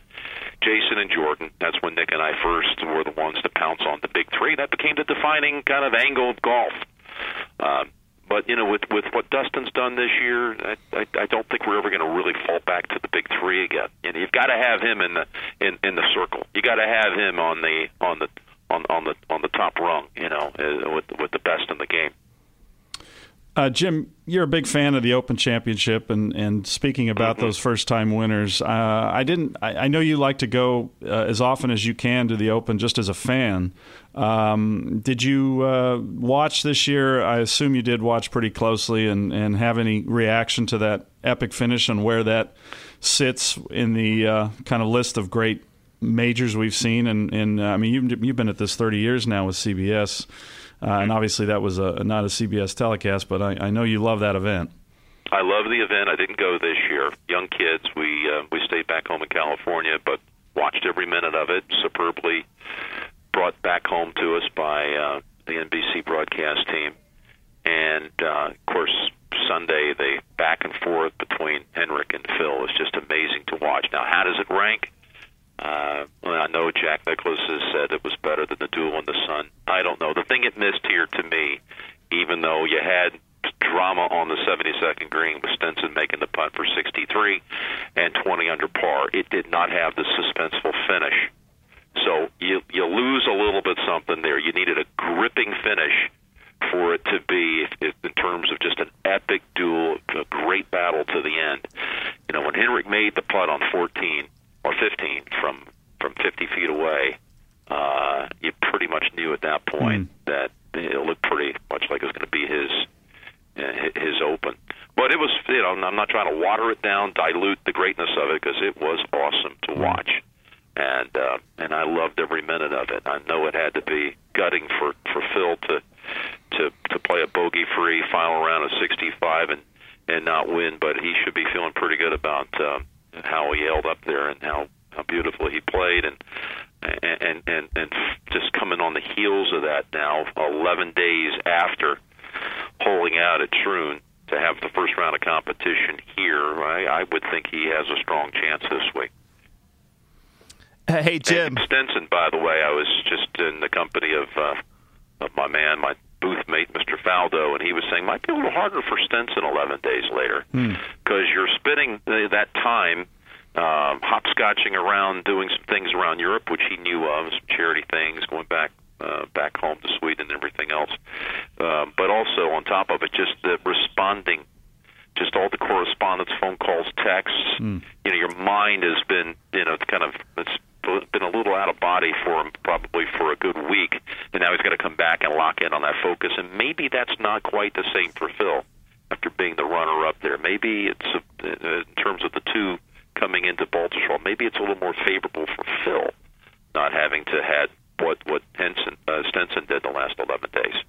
Jason and Jordan. That's when Nick and I first were the ones to pounce on the big three. That became the defining kind of angle of golf. Um, but you know, with with what Dustin's done this year, I, I, I don't think we're ever going to really fall back to the big three again. And you've got to have him in the in in the circle. You got to have him on the on the on on the on the top rung. You know, uh, with with the best in the game. Uh, Jim, you're a big fan of the Open Championship, and, and speaking about mm-hmm. those first time winners, uh, I didn't. I, I, know you like to go uh, as often as you can to the Open, just as a fan. Um, did you uh, watch this year? I assume you did watch pretty closely, and, and have any reaction to that epic finish and where that sits in the uh, kind of list of great majors we've seen. And, and uh, I mean, you've, you've been at this 30 years now with CBS. Uh, and obviously, that was a, not a CBS telecast, but I, I know you love that event. I love the event. I didn't go this year. Young kids, we uh, we stayed back home in California, but watched every minute of it. Superbly brought back home to us by uh, the NBC broadcast team, and uh, of course Sunday the back and forth between Henrik and Phil was just amazing to watch. Now, how does it rank? Uh, well, I know Jack Nicklaus has said it was better than the duel in the sun. I don't know. The thing it missed here to me, even though you had drama on the 72nd green with Stenson making the putt for 63 and 20 under par, it did not have the suspenseful finish. So you you lose a little bit something there. You needed a gripping finish for it to be, if, in terms of just an epic duel, a great battle to the end. You know, when Henrik made the putt on 14, or 15 from from 50 feet away, uh, you pretty much knew at that point mm. that it looked pretty much like it was going to be his uh, his open. But it was, you know, I'm not trying to water it down, dilute the greatness of it because it was awesome to hmm. watch, and uh, and I loved every minute of it. I know it had to be gutting for for Phil to to to play a bogey free final round of 65 and and not win, but he should be feeling pretty good about. Uh, how he held up there and how how beautifully he played, and and and and just coming on the heels of that now, 11 days after holding out at Troon to have the first round of competition here, I, I would think he has a strong chance this week. Hey Jim, and Stenson. By the way, I was just in the company of uh, of my man, my booth mate, Mr. Faldo, and he was saying might be a little harder for Stenson 11 days later because hmm. you're spending that time um, hopscotching around, doing some things around Europe, which he knew of, some charity things, going back uh, back home to Sweden and everything else. Um, but also on top of it, just the responding, just all the correspondence, phone calls, texts. Mm. You know, your mind has been, you know, kind of it's been a little out of body for him probably for a good week, and now he's got to come back and lock in on that focus. And maybe that's not quite the same for Phil after being the runner up there. Maybe it's uh, in terms of the two coming into Baltusrol, maybe it's a little more favorable for Phil not having to had what what Henson, uh, Stenson did the last 11 days.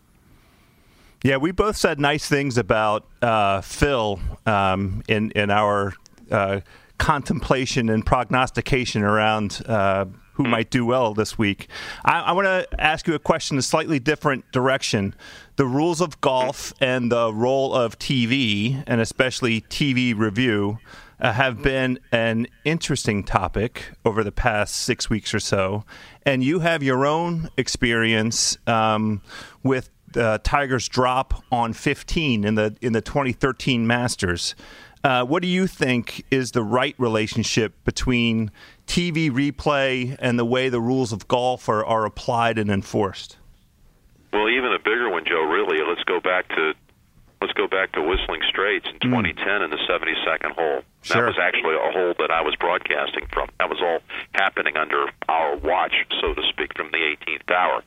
Yeah, we both said nice things about uh, Phil um, in in our uh, contemplation and prognostication around uh, who hmm. might do well this week. I, I want to ask you a question, in a slightly different direction. The rules of golf and the role of TV, and especially TV review, uh, have been an interesting topic over the past six weeks or so. And you have your own experience um, with uh, Tiger's drop on 15 in the in the 2013 Masters. Uh, what do you think is the right relationship between TV replay and the way the rules of golf are, are applied and enforced? Well, even a bigger one, Joe. Really, let's go back to let's go back to Whistling Straits in 2010 mm. in the 72nd hole. Sure. That was actually a hole that I was broadcasting from. That was all happening under our watch, so to speak, from the 18th hour.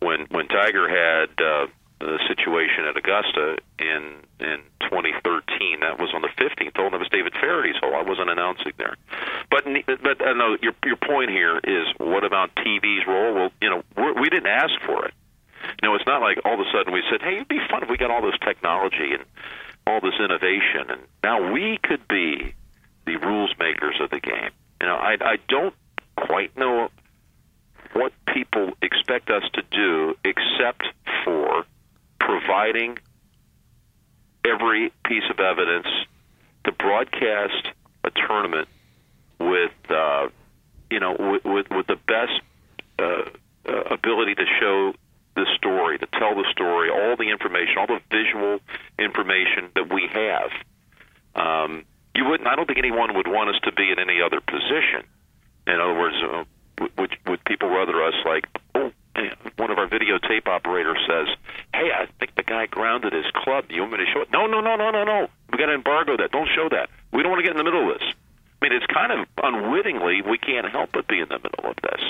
When when Tiger had uh, the situation at Augusta in in 2013, that was on the 15th hole. That was David Feherty's hole. I wasn't announcing there. But but uh, no, your your point here is what about TV's role? Well, you know, we're, we didn't ask for it. You know, it's not like all of a sudden we said, "Hey, it'd be fun if we got all this technology and all this innovation, and now we could be the rules makers of the game." You know, I, I don't quite know what people expect us to do, except for providing every piece of evidence to broadcast a tournament with, uh, you know, with, with, with the best uh, uh, ability to show the story, to tell the story, all the information, all the visual information that we have. Um, you wouldn't. I don't think anyone would want us to be in any other position. In other words, uh, would, would people rather us like, oh, one of our videotape operators says, "Hey, I think the guy grounded his club. Do you want me to show it?" No, no, no, no, no, no. We got to embargo that. Don't show that. We don't want to get in the middle of this. I mean, it's kind of unwittingly we can't help but be in the middle of this.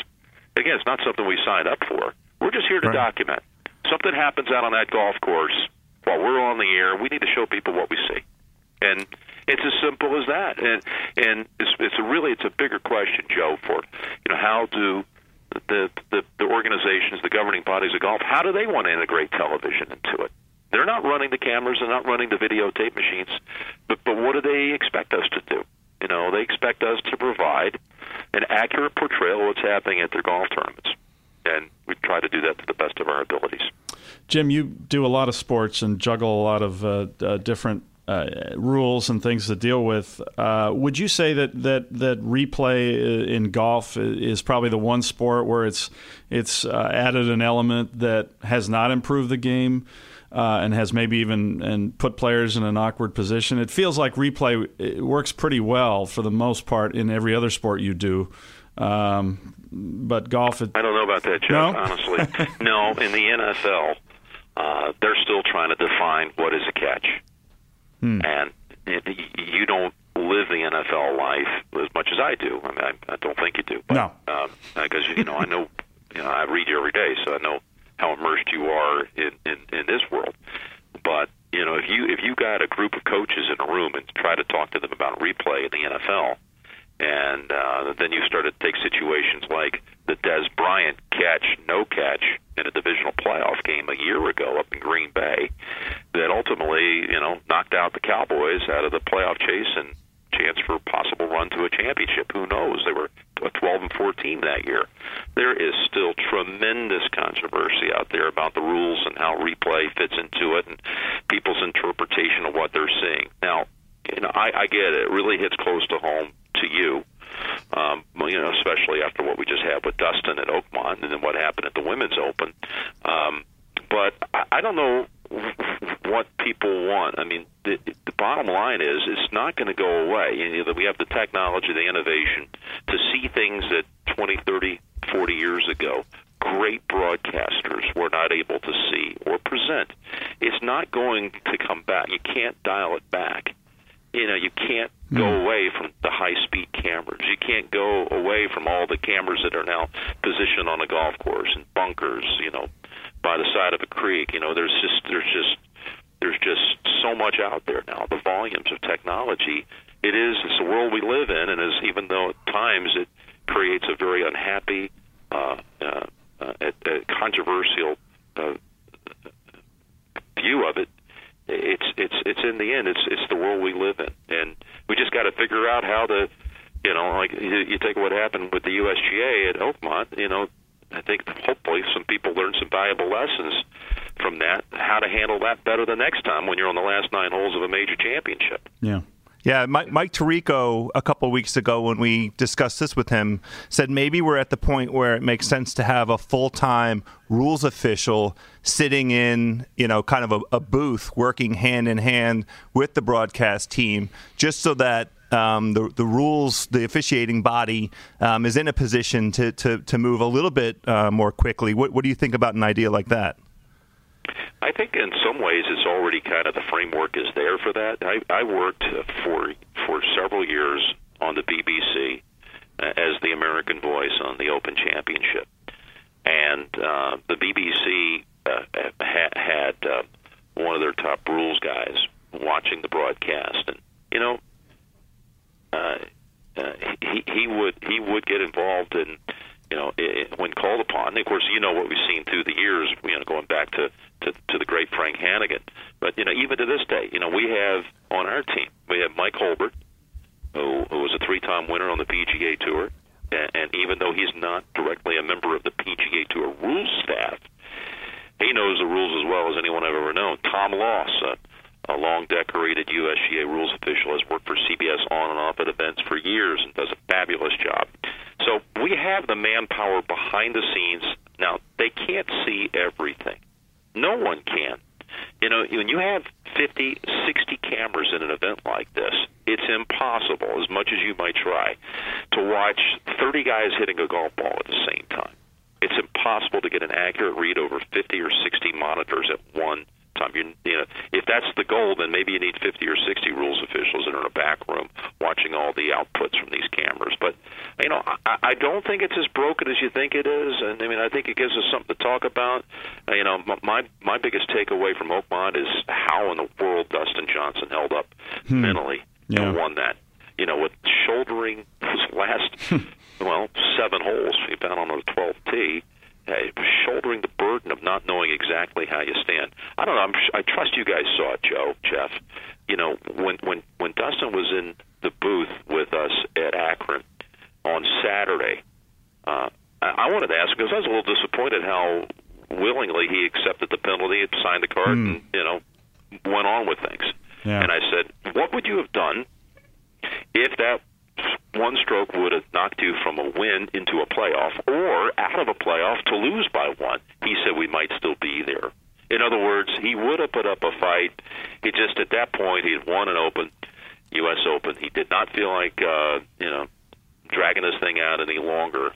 Again, it's not something we signed up for. We're just here to right. document. Something happens out on that golf course while we're on the air. We need to show people what we see, and it's as simple as that. And and it's, it's a really it's a bigger question, Joe. For you know, how do the, the the organizations, the governing bodies of golf, how do they want to integrate television into it? They're not running the cameras, they're not running the videotape machines, but but what do they expect us to do? You know, they expect us to provide an accurate portrayal of what's happening at their golf tournaments and we try to do that to the best of our abilities. Jim, you do a lot of sports and juggle a lot of uh, uh, different uh, rules and things to deal with. Uh, would you say that, that that replay in golf is probably the one sport where it's it's uh, added an element that has not improved the game? Uh, and has maybe even and put players in an awkward position. It feels like replay works pretty well for the most part in every other sport you do. Um, but golf. It, I don't know about that, Geoff. No? Honestly, no. In the NFL, uh, they're still trying to define what is a catch, hmm. and it, you don't live the NFL life as much as I do. I mean, I, I don't think you do. But, no, because um, you know, I know, you know, I read you every day, so I know how immersed you are in, in in this world. But you know, if you if you got a group of coaches in a room and try to talk to them about replay in the NFL, and uh, then you start to take situations like the Dez Bryant catch, no catch in a divisional playoff game a year ago up in Green Bay, that ultimately, you know, knocked out the Cowboys out of the playoff chase and chance for a possible run to a championship. Who knows? They were 12 and 14 that year. There is still tremendous controversy out there about the rules and how replay fits into it and people's interpretation of what they're seeing. Now, you know, I, I get it. It really hits close to home to you. Um, you know, especially after what we just had with Dustin at Oakmont, and then what happened at the Women's Open. Um, but I, I don't know what people want. I mean, the, the bottom line is it's not going to go away. You know, we have the technology, the innovation to see things that 20, 30, 40 years ago great broadcasters were not able to see or present. It's not going to come back. You can't dial it back. You know, you can't go away from the high speed cameras. You can't go away from all the cameras that are now positioned on a golf course and bunkers, you know, by the side of a creek. You know, there's just there's just there's just so much out there now. The volumes of technology. It is it's the world we live in, and as even though at times it creates a very unhappy, uh, uh, uh, a, a controversial uh, view of it, it's it's it's in the end it's it's the world we live in, and we just got to figure out how to, you know, like you, you take what happened with the USGA at Oakmont, you know, I think hopefully some people learn some valuable lessons from that, how to handle that better the next time when you're on the last nine holes of a major championship. Yeah. Yeah, Mike, Mike Tirico a couple weeks ago when we discussed this with him said maybe we're at the point where it makes sense to have a full time rules official sitting in you know kind of a, a, booth working hand in hand with the broadcast team just so that um, the the rules the officiating body um, is in a position to, to, to move a little bit uh, more quickly. What, what do you think about an idea like that? I think in some ways it's already kind of the framework is there for that. I, I worked for for several years on the BBC uh, as the American voice on the Open Championship, and uh, the BBC uh, ha- had uh, one of their top rules guys watching the broadcast, and you know, uh, uh, he he would he would get involved in when called upon. And of course, you know what we've seen through the years, you know, going back to, to, to the great Frank Hannigan. But, you know, even to this day, you know, we have on our team, we have Mike Hulbert, who, who was a three time winner on the PGA Tour. And, and even though he's not directly a member of the PGA Tour rules staff, he knows the rules as well as anyone I've ever known. Tom Loss, uh, a long decorated USGA rules official, has worked for CBS on and off at events for years and does a fabulous job. We have the manpower behind the scenes. Now, they can't see everything. No one can. You know, when you have 50, 60 cameras in an event like this, it's impossible, as much as you might try, to watch 30 guys hitting a golf ball at the same time. It's impossible to get an accurate read over 50 or 60 monitors at one time. You, you know, if that's the goal, then maybe you need 50 or 60 rules officials that are in a back room watching all the outputs from these cameras. But know, I, I don't think it's as broken as you think it is, and I mean, I think it gives us something to talk about. Uh, you know, my my biggest takeaway from Oakmont is how in the world Dustin Johnson held up hmm. mentally yeah. and won that. You know, with shouldering his last well seven holes, he found on the 12th tee uh, shouldering the burden of not knowing exactly how you stand. I don't know. I'm, I trust you guys saw it, Joe, Geoff. You know, when when when Dustin was in the booth with us at Akron on Saturday, uh, I, I wanted to ask because I was a little disappointed how willingly he accepted the penalty, signed the card, mm. and you know went on with things. Yeah. And I said, "What would you have done if that one stroke would have knocked you from a win into a playoff or out of a playoff to lose by one. He said we might still be there. In other words, he would have put up a fight. He just at that point he had won an Open, U.S. Open. He did not feel like uh, you know dragging this thing out any longer.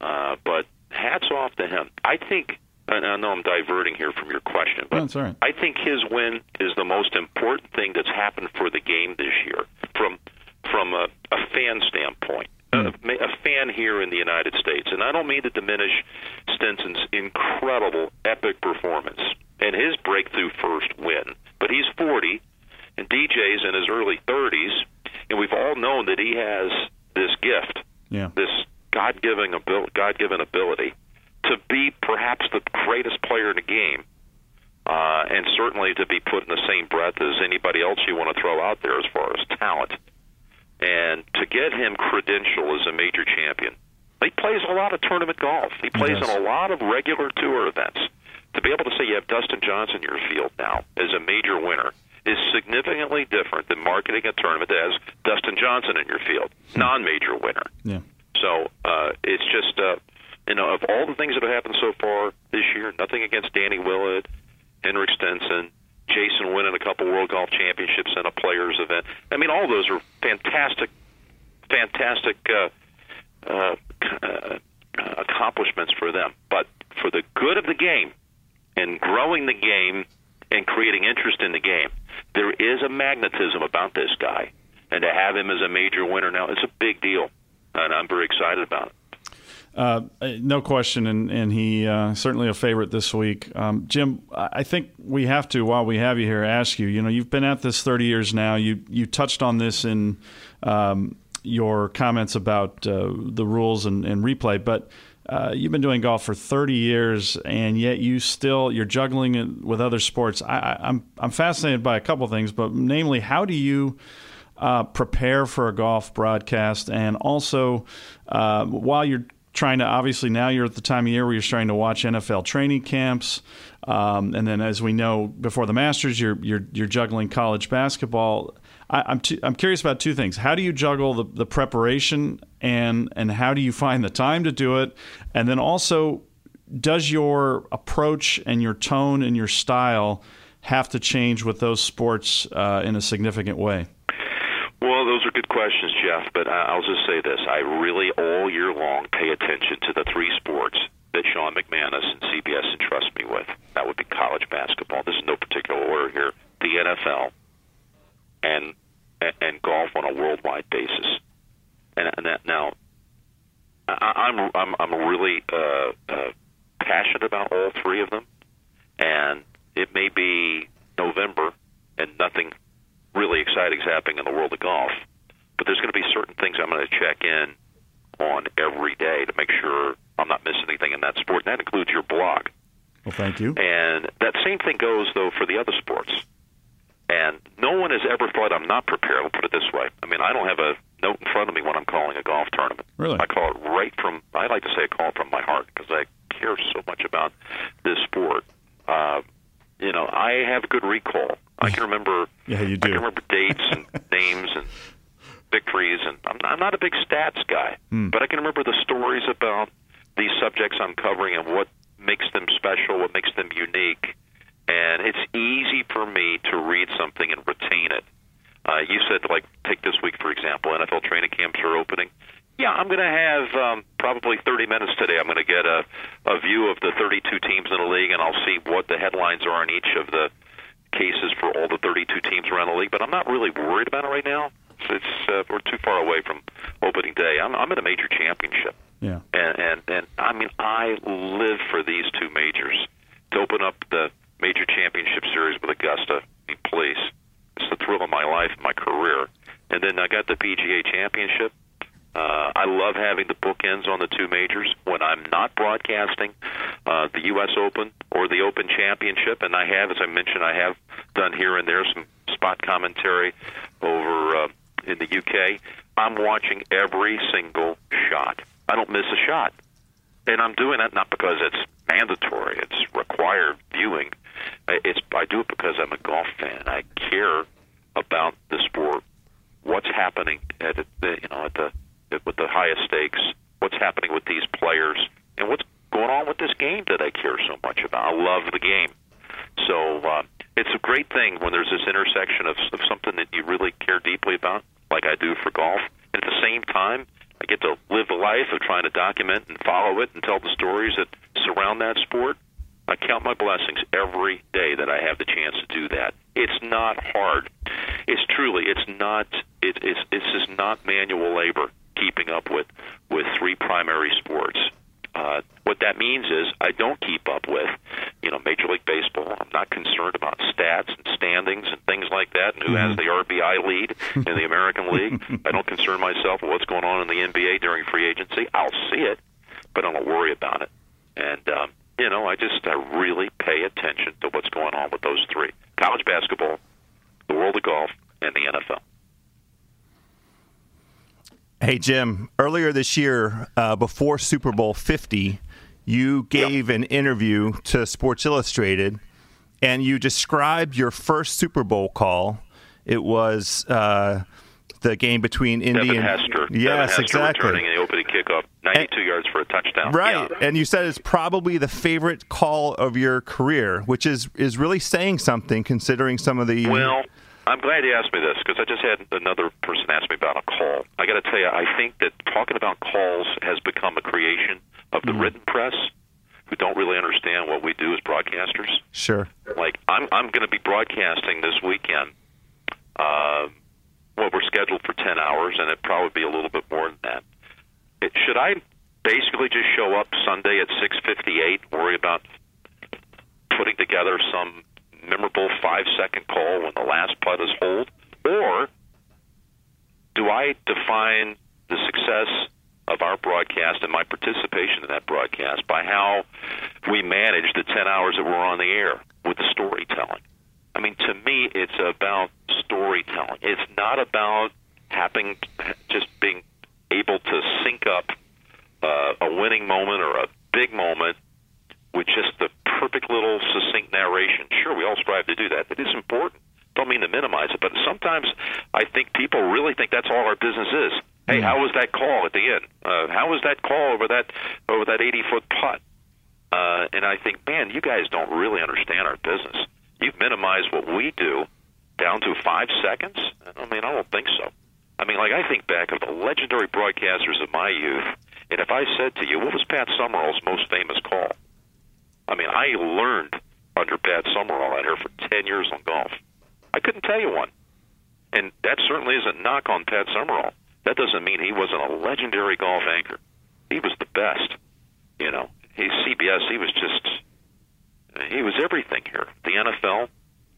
Uh, but hats off to him. I think. And I know I'm diverting here from your question, but That's right. I think his win is the most important thing that's happened for the game this year. From from a, a fan standpoint, mm. a, a fan here in the United States. And I don't mean to diminish Stenson's incredible, epic performance and his breakthrough first win, but he's 40, and DJ's in his early 30s, and we've all known that he has this gift, yeah. this God-given ability, God-given ability to be perhaps the greatest player in the game. Uh, and certainly to be put in the same breath as anybody else you want to throw out there as far as talent. and to get him credential as a major champion, he plays a lot of tournament golf. He plays does. in a lot of regular tour events. To be able to say you have Dustin Johnson in your field now as a major winner is significantly different than marketing a tournament that has Dustin Johnson in your field, non-major winner. Yeah. So uh, it's just, uh, you know, of all the things that have happened so far this year, nothing against Danny Willett, Henrik Stenson, Jason winning a couple World Golf Championships and a Players event. I mean, all those are fantastic, fantastic uh, uh, uh, accomplishments for them. But for the good of the game and growing the game and creating interest in the game, there is a magnetism about this guy. And to have him as a major winner now, it's a big deal. And I'm very excited about it. Uh, no question, and, and he uh, certainly a favorite this week. Um, Jim, I think we have to, while we have you here, ask you. You know, you've been at this 30 years now. You you touched on this in um, your comments about uh, the rules and, and replay, but uh, you've been doing golf for 30 years, and yet you still you're juggling it with other sports. I, I'm I'm fascinated by a couple things, but namely, how do you uh, prepare for a golf broadcast, and also uh, while you're trying to obviously now you're at the time of year where you're starting to watch NFL training camps, um, and then as we know before the Masters, you're you're you're juggling college basketball. I, I'm t- I'm curious about two things. How do you juggle the, the preparation and and how do you find the time to do it? And then also, does your approach and your tone and your style have to change with those sports uh, in a significant way? Well, those are good questions, Geoff. But I'll just say this: I really all year long pay attention to the three sports that Sean McManus and CBS entrust me with. That would be college basketball. This is no particular order here. The NFL and and, golf on a worldwide basis. And, and that now, I, I'm I'm I'm really uh, uh, passionate about all three of them. And it may be November and nothing really exciting is happening in the world of golf. But there's going to be certain things I'm going to check in on every day to make sure I'm not missing anything in that sport. And that includes your blog. Well, thank you. And that same thing goes, though, for the other sports. And no one has ever thought I'm not prepared. I'll put it this way. I mean, I don't have a note in front of me when I'm calling a golf tournament. Really? I call it right from, I like to say I call it from my heart because I care so much about this sport. Uh, you know, I have good recall. I can remember. Yeah, you do. I can remember dates and names and victories, and I'm, I'm not a big stats guy, Hmm. but I can remember the stories about these subjects I'm covering and what makes them special, what makes them unique, and it's easy for me to read something and retain it. Uh, you said, like, take this week for example. NFL training camps are opening. Yeah, I'm going to have um, probably 30 minutes today. I'm going to get a, a view of the 32 teams in the league, and I'll see what the headlines are in each of the cases for all the 32 teams around the league. But I'm not really worried about it right now. It's uh, we're too far away from opening day. I'm, I'm at a major championship, Yeah. and and and I mean I live for these two majors to open up the major championship series with Augusta. I mean, please, it's the thrill of my life, my career, and then I got the PGA Championship. Uh, I love having the bookends on the two majors when I'm not broadcasting uh, the U.S. Open or the Open Championship, and I have, as I mentioned, I have done here and there some spot commentary over uh, in the UK. I'm watching every single shot. I don't miss a shot, and I'm doing that not because it's mandatory; it's required viewing. It's I do it because I'm a golf fan. I care about the sport what's happening at the you know at the with the highest stakes, what's happening with these players, and what's going on with this game that I care so much about. I love the game, so uh, it's a great thing when there's this intersection of, of something that you really care deeply about, like I do for golf, and at the same time. I get to live a life of trying to document and follow it and tell the stories that surround that sport. I count my blessings every day that I have the chance to do that. It's not hard. It's truly. It's not. It, it's. It's just not manual labor keeping up with with three primary sports. Uh, what that means is I don't keep up with, you know, Major League Baseball. I'm not concerned about stats and standings and things like that, and who has the RBI lead in the American League. I don't concern myself with what's going on in the NBA during free agency. I'll see it, but I don't worry about it. And um, you know, I just I really pay attention to what's going on with those three: college basketball, the world of golf, and the NFL. Hey, Jim, earlier this year, uh, before Super Bowl 50, you gave an interview to Sports Illustrated and you described your first Super Bowl call. It was uh, the game between Indy Devin and Hester. Yes, Hester exactly. returning in the opening kickoff, 92 yards for a touchdown. Right, Yeah. and you said it's probably the favorite call of your career, which is is really saying something considering some of the. Well, I'm glad you asked me this because I just had another person ask me about a call. I got to tell you, I think that talking about calls has become a creation of the written press who don't really understand what we do as broadcasters. sure. Like I'm, I'm going to be broadcasting this weekend. Uh, well, we're scheduled for 10 hours, and it'd probably be a little bit more than that. It, should I basically just show up Sunday at 6:58, worry about putting together some memorable five-second call when the last putt is holed, or do I define the success of our broadcast and my participation in that broadcast by how we manage the 10 hours that we're on the air with the storytelling? I mean, to me, it's about storytelling. It's not about having just being able to sync up uh, a winning moment or a big moment with just the perfect little succinct narration. Sure, we all strive to do that. It is important. Don't mean to minimize it, but sometimes I think people really think that's all our business is. Hey, how was that call at the end? Uh, how was that call over that over that 80 foot putt? Uh, and I think, man, you guys don't really understand our business. You've minimized what we do down to five seconds. I mean, I don't think so. I mean, like I think back of the legendary broadcasters of my youth, and if I said to you, what was Pat Summerall's most famous call? I mean, I learned under Pat Summerall out here for 10 years on golf. I couldn't tell you one. And that certainly isn't knock on Pat Summerall. That doesn't mean he wasn't a legendary golf anchor. He was the best. You know, he's CBS. He was just, he was everything here. The NFL.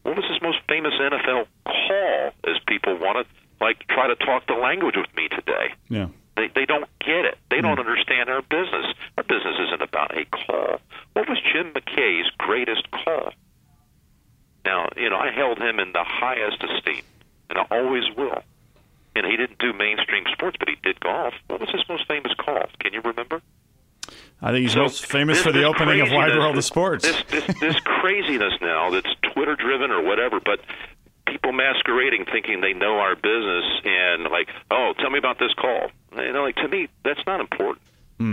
What was his most famous NFL call? As people want to like try to talk the language with me today. Yeah. They they don't get it. They don't hmm. understand our business. Our business isn't about a call. What was Jim McKay's greatest call? Now, you know, I held him in the highest esteem, and I always will. And he didn't do mainstream sports, but he did golf. What was his most famous call? Can you remember? I think he's So most famous this- for the opening of Wide World of Sports. This, this, this craziness now that's Twitter driven or whatever, but people masquerading thinking they know our business and like, oh, tell me about this call. You know, like to me, that's not important.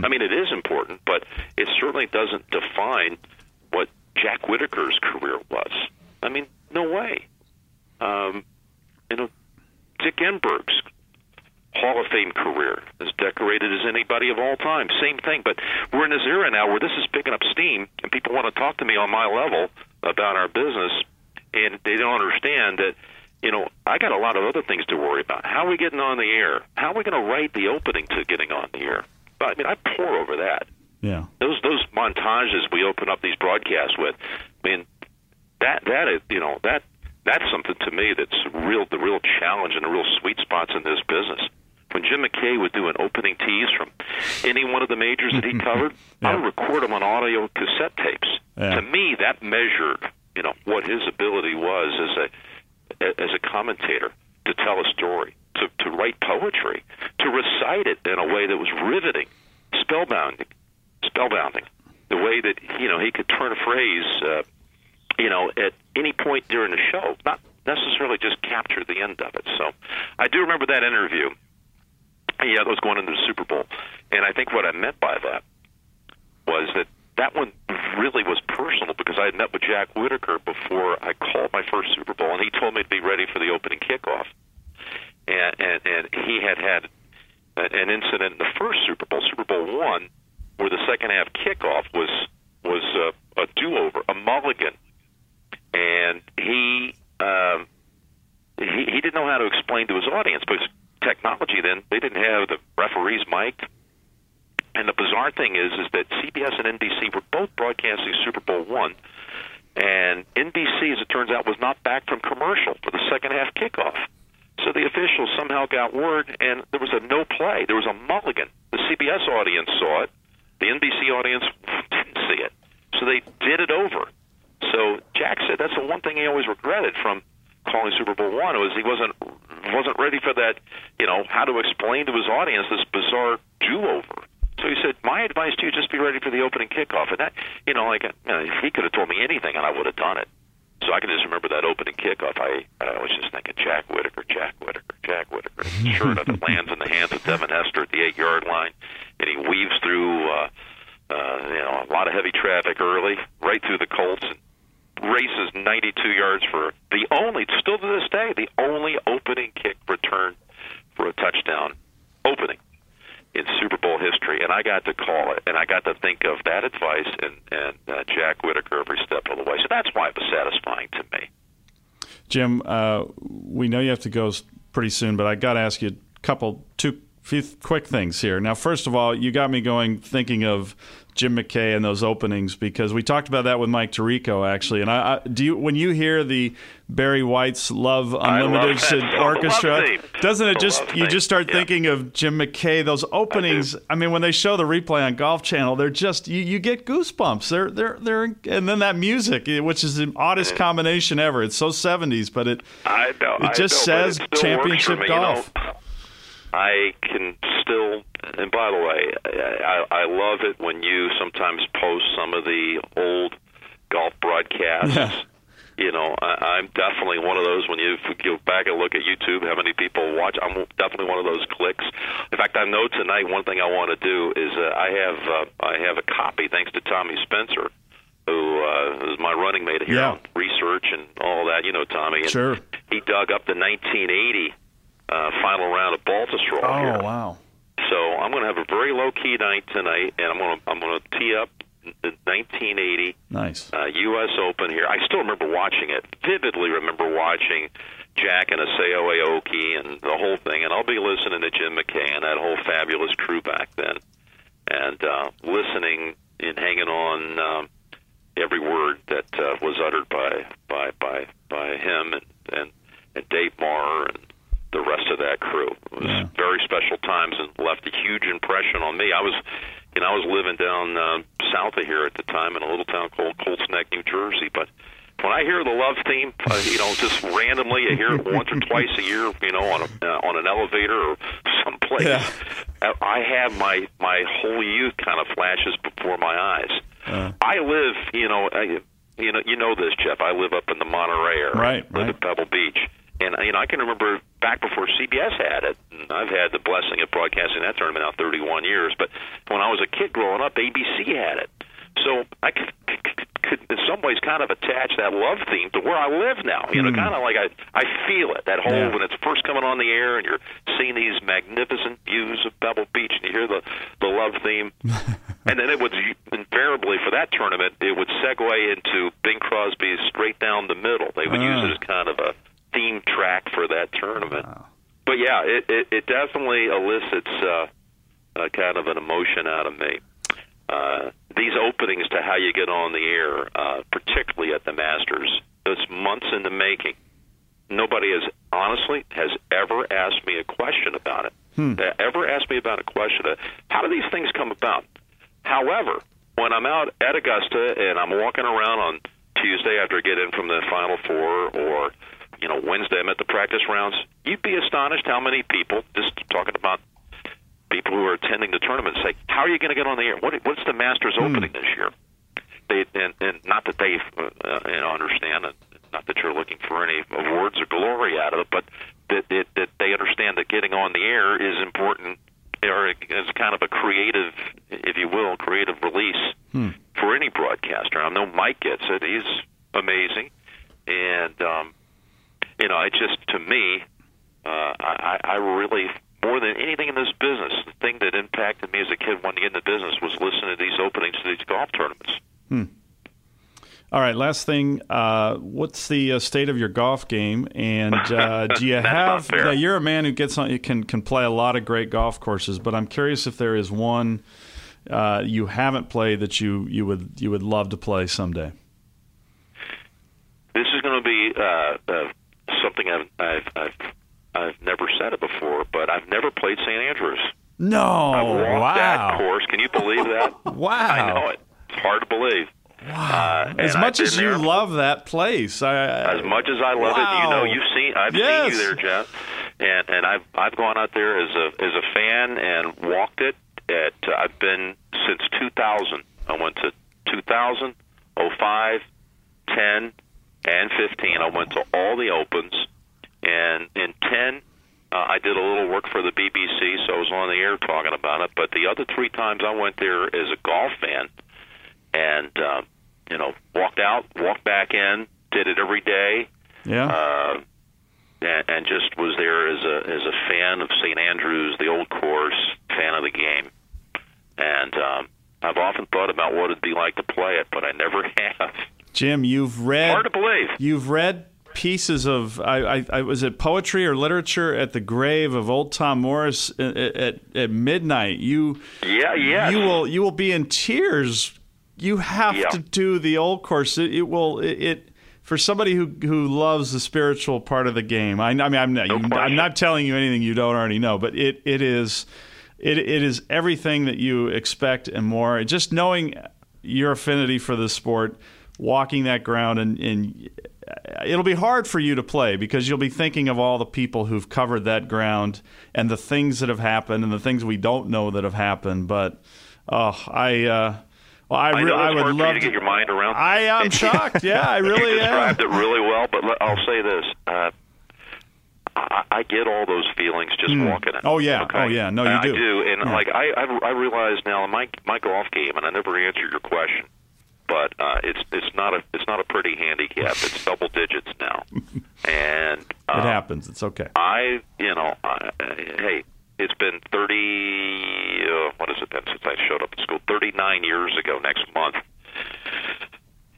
I mean, it is important, but it certainly doesn't define what Jack Whitaker's career was. I mean, no way. Um, you know, Dick Enberg's Hall of Fame career, as decorated as anybody of all time. Same thing, but we're in this era now where this is picking up steam, and people want to talk to me on my level about our business, and they don't understand that. You know, I got a lot of other things to worry about. How are we getting on the air? How are we going to write the opening to getting on the air? But I mean, I pour over that yeah. those those montages we open up these broadcasts with, I mean, that that is you know that that's something to me that's real the real challenge and the real sweet spots in this business. When Jim McKay would do an opening tease from any one of the majors that he covered, I would record them on audio cassette tapes. Yeah. To me, that measured you know what his ability was as a as a commentator to tell a story, to to write poetry, to recite it in a way that was riveting, spellbounding spellbounding. The way that you know he could turn a phrase, uh, you know, at any point during the show, not necessarily just capture the end of it. So, I do remember that interview. Yeah, that was going into the Super Bowl, and I think what I meant by that was that that one really was personal because I had met with Jack Whitaker before I called my first Super Bowl, and he told me to be ready for the opening kickoff. And and, and he had had an incident in the first Super Bowl, Super Bowl one, where the second half kickoff was was uh, a do over, a mulligan, and he um, he he didn't know how to explain to his audience because technology then they didn't have the referees mic'd. And the bizarre thing is, is that CBS and NBC were both broadcasting Super Bowl one, and NBC, as it turns out, was not back from commercial for the second half kickoff. So the officials somehow got word, and there was a no play. There was a mulligan. The CBS audience saw it. The NBC audience didn't see it. So they did it over. So Jack said that's the one thing he always regretted from calling Super Bowl one was he wasn't wasn't ready for that. You know how to explain to his audience this bizarre do-over. So he said, "My advice to you: just be ready for the opening kickoff." And that, you know, like you know, he could have told me anything, and I would have done it. So I can just remember that opening kickoff. I, I was just thinking Jack Whitaker, Jack Whitaker, Jack Whitaker. Sure enough, it lands in the hands of Devin Hester at the eight-yard line, and he weaves through, uh, uh, you know, a lot of heavy traffic early, right through the Colts, and races 92 yards for the only, still to this day, the only opening kick return for a touchdown opening in Super Bowl history, and I got to call it, and I got to think of that advice and and uh, Jack Whitaker every step of the way. So that's why it was satisfying to me. Jim, uh, we know you have to go pretty soon, but I got to ask you a couple, two, few quick things here. Now, first of all, you got me going thinking of Jim McKay and those openings because we talked about that with Mike Tirico actually. And I, I do you when you hear the Barry White's Love Unlimited love Orchestra, doesn't it just you just start Yeah. thinking of Jim McKay? Those openings. I, mean, when they show the replay on Golf Channel, they're just you, you get goosebumps. They're they're they're and then that music, eh, which is the oddest combination ever. It's so seventies, but it I know. It I just know, says championship me, golf. You know, I can still, and by the way, I, I love it when you sometimes post some of the old golf broadcasts. Yeah. You know, I, I'm definitely one of those. When you go back and look at YouTube, how many people watch? I'm definitely one of those clicks. In fact, I know tonight one thing I want to do is uh, I have uh, I have a copy thanks to Tommy Spencer, who uh, is my running mate here Yeah. on research and all that. You know, Tommy. And Sure. He dug up the 1980 uh, final round of Baltusrol here. oh wow. So I'm going to have a very low key night tonight, and I'm going to I'm going to tee up the 1980 Nice. uh, U.S. Open here. I still remember watching it. Vividly remember watching Jack and Isao Aoki and the whole thing. And I'll be listening to Jim McKay and that whole fabulous crew back then, and uh, listening and hanging on um, every word that uh, was uttered by by by by him and and, and Dave Marr and the rest of that crew. It was Yeah. very special times and left a huge impression on me. I was, you know, I was living down uh, south of here at the time in a little town called Colts Neck, New Jersey. But when I hear the love theme, uh, you know, just randomly, I hear it once or twice a year, you know, on a uh, on an elevator or someplace. Yeah. Uh, I have my my whole youth kind of flashes before my eyes. Uh. I live, you know, I, you know, you know this, Geoff. I live up in the Monterey area, Right, live right. at Pebble Beach, and you know, I can remember back before CBS had it. And I've had the blessing of broadcasting that tournament now 31 years, but when I was a kid growing up, ABC had it. So I could, could in some ways kind of attach that love theme to where I live now. You know, kind of like I I feel it. That whole. Yeah. when it's first coming on the air and you're seeing these magnificent views of Pebble Beach and you hear the the love theme, and then it would invariably for that tournament it would segue into Bing Crosby's Straight Down the Middle. They would use Ah. it as kind of a theme track for that tournament. But yeah, it it, it definitely elicits uh, uh, kind of an emotion out of me. Uh, these openings to how you get on the air, uh, particularly at the Masters, it's months in the making. Nobody has honestly has ever asked me a question about it. Uh, Ever asked me about a question? Uh, how do these things come about? However, when I'm out at Augusta and I'm walking around on Tuesday after I get in from the Final Four, or you know Wednesday I'm at the practice rounds, you'd be astonished how many people just talking about people who are attending the tournament say, "How are you going to get on the air? What, what's the Masters opening this year?" They and, and not that they uh, you know understand, and not that you're looking for any awards or glory out of it, but that, that that they understand that getting on the air is important, or is kind of a creative, if you will, creative release for any broadcaster. I know Mike gets it; he's amazing, and um, you know, it just to me, uh, I, I really more than anything in this business, the thing that impacted me as a kid wanting to get in the business was listening to these openings to these golf tournaments. All right, last thing. Uh, what's the uh, state of your golf game? And uh, do you have? Yeah, you're a man who gets on. You can can play a lot of great golf courses, but I'm curious if there is one uh, you haven't played that you you would you would love to play someday. This is going to be uh, uh, something I've, I've I've I've never said it before, but I've never played St. Andrews. No, I've walked that course. Can you believe that? wow. I know it. It's hard to believe. Wow. As much as you love that place, I, as much as I love it, you know, you've seen, I've Yes. seen you there, Geoff. and and I've I've gone out there as a as a fan and walked it. At uh, I've been since 2000. I went to 2000, 05, 10, and 15. I went to all the opens, and in 10. Uh, I did a little work for the BBC, so I was on the air talking about it. But the other three times I went there as a golf fan, and uh, you know, walked out, walked back in, did it every day. Yeah. Uh, and, and just was there as a as a fan of St. Andrews, the old course, fan of the game, and um, I've often thought about what it'd be like to play it, but I never have. Jim, you've read Hard to believe. You've read pieces of I, I, I was it poetry or literature at the grave of old Tom Morris at, at, at midnight. You Yeah, yes. you will you will be in tears. You have Yeah. to do the old course. It, it will it, it for somebody who who loves the spiritual part of the game. I, I mean, I'm not you, I'm not telling you anything you don't already know, but it it is it it is everything that you expect and more. Just knowing your affinity for the sport, walking that ground, and, and it'll be hard for you to play because you'll be thinking of all the people who've covered that ground and the things that have happened and the things we don't know that have happened. But oh, I. Uh, well, I, I re- know I would love to get your mind around. I am shocked. Yeah, I really you am. described it really well, but I'll say this: uh, I, I get all those feelings just walking it. Oh, yeah. Okay? Oh, yeah. No, you I do. do, and Yeah. like I, I, I realize now in my my golf game, and I never answered your question, but uh, it's it's not a it's not a pretty handicap. It's double digits now, and It uh, happens. It's okay. I, you know, I, hey, it's been 30, uh, what has it been since I showed up at school? 39 years ago next month.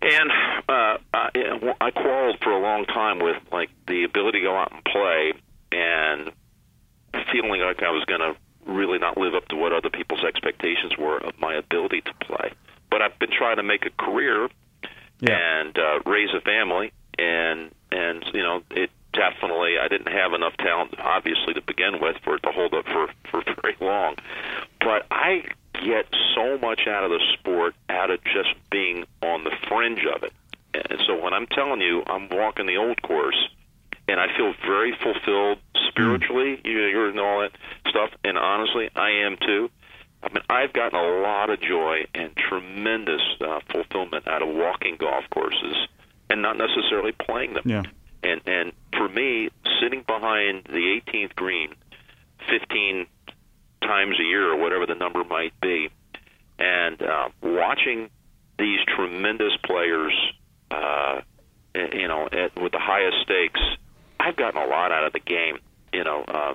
And uh, I, I quarreled for a long time with like the ability to go out and play, and feeling like I was going to really not live up to what other people's expectations were of my ability to play. But I've been trying to make a career Yeah. and uh, raise a family, and and you know it definitely I didn't have enough talent obviously to begin with for it to hold up for for very long, but I get so much out of the sport out of just being on the fringe of it, and so when I'm telling you I'm walking the old course, and I feel very fulfilled spiritually. You you're and all that stuff, and honestly, I am too. I mean, I've gotten a lot of joy and tremendous uh, fulfillment out of walking golf courses, and not necessarily playing them. Yeah. And and for me, sitting behind the 18th green, 15 times a year or whatever the number might be, and uh, watching these tremendous players, uh, you know, at, with the highest stakes, I've gotten a lot out of the game. You know, uh,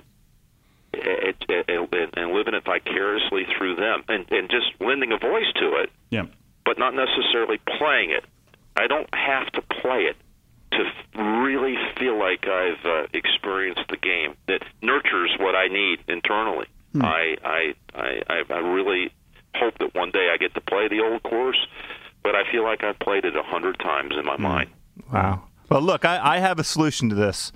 it, it, it, and living it vicariously through them, and and just lending a voice to it, Yeah. but not necessarily playing it. I don't have to play it to really feel like I've uh, experienced the game that nurtures what I need internally. I, I I I I really hope that one day I get to play the old course, but I feel like I've played it a hundred times in my mind. Wow. Well, look, I, I have a solution to this.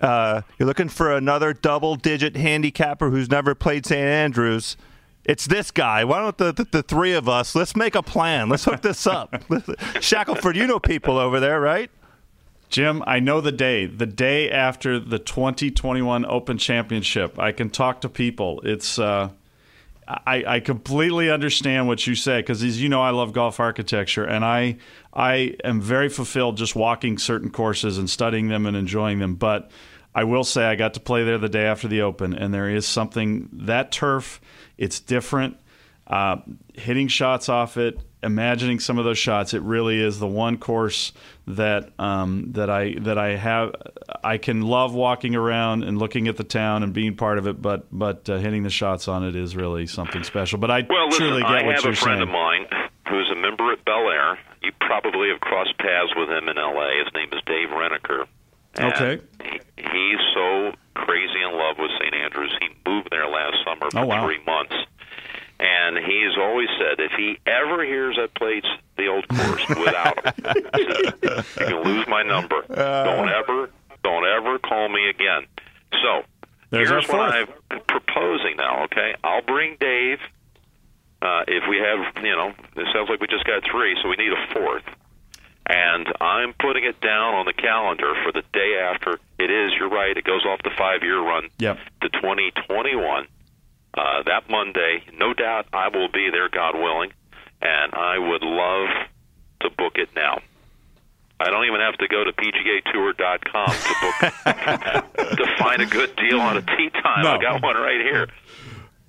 Uh, you're looking for another double digit handicapper who's never played St. Andrews. It's this guy. Why don't the, the, the three of us, let's make a plan. Let's hook this up. Shackelford, you know people over there, right? Jim, I know the day, the day after the 2021 Open Championship. I can talk to people. It's, uh, I, I completely understand what you say because, as you know, I love golf architecture, and I, I am very fulfilled just walking certain courses and studying them and enjoying them. But I will say, I got to play there the day after the Open, and there is something that turf. It's different. Uh, hitting shots off it, imagining some of those shots. It really is the one course that um, that I that I have. I can love walking around and looking at the town and being part of it, but but uh, hitting the shots on it is really something special. But I Well, listen, truly get I what have you're a friend saying. of mine member at Bel Air. You probably have crossed paths with him in L.A. His name is Dave Reneker. And Okay. He, he's so crazy in love with St. Andrews. He moved there last summer for Oh, wow. three months. And he's always said if he ever hears I played the old course without him, said, you can lose my number. Uh. don't ever, don't ever call me again. So here's what. I'm proposing now. Okay, I'll bring Dave. Uh, if we have, you know, it sounds like we just got three, so we need a fourth. And I'm putting it down on the calendar for the day after. It is. You're right. It goes off the five-year run Yep. to 2021. Uh, that Monday, no doubt, I will be there, God willing, and I would love to book it now. I don't even have to go to PGAtour.com to book to find a good deal on a tee time. No. I got one right here.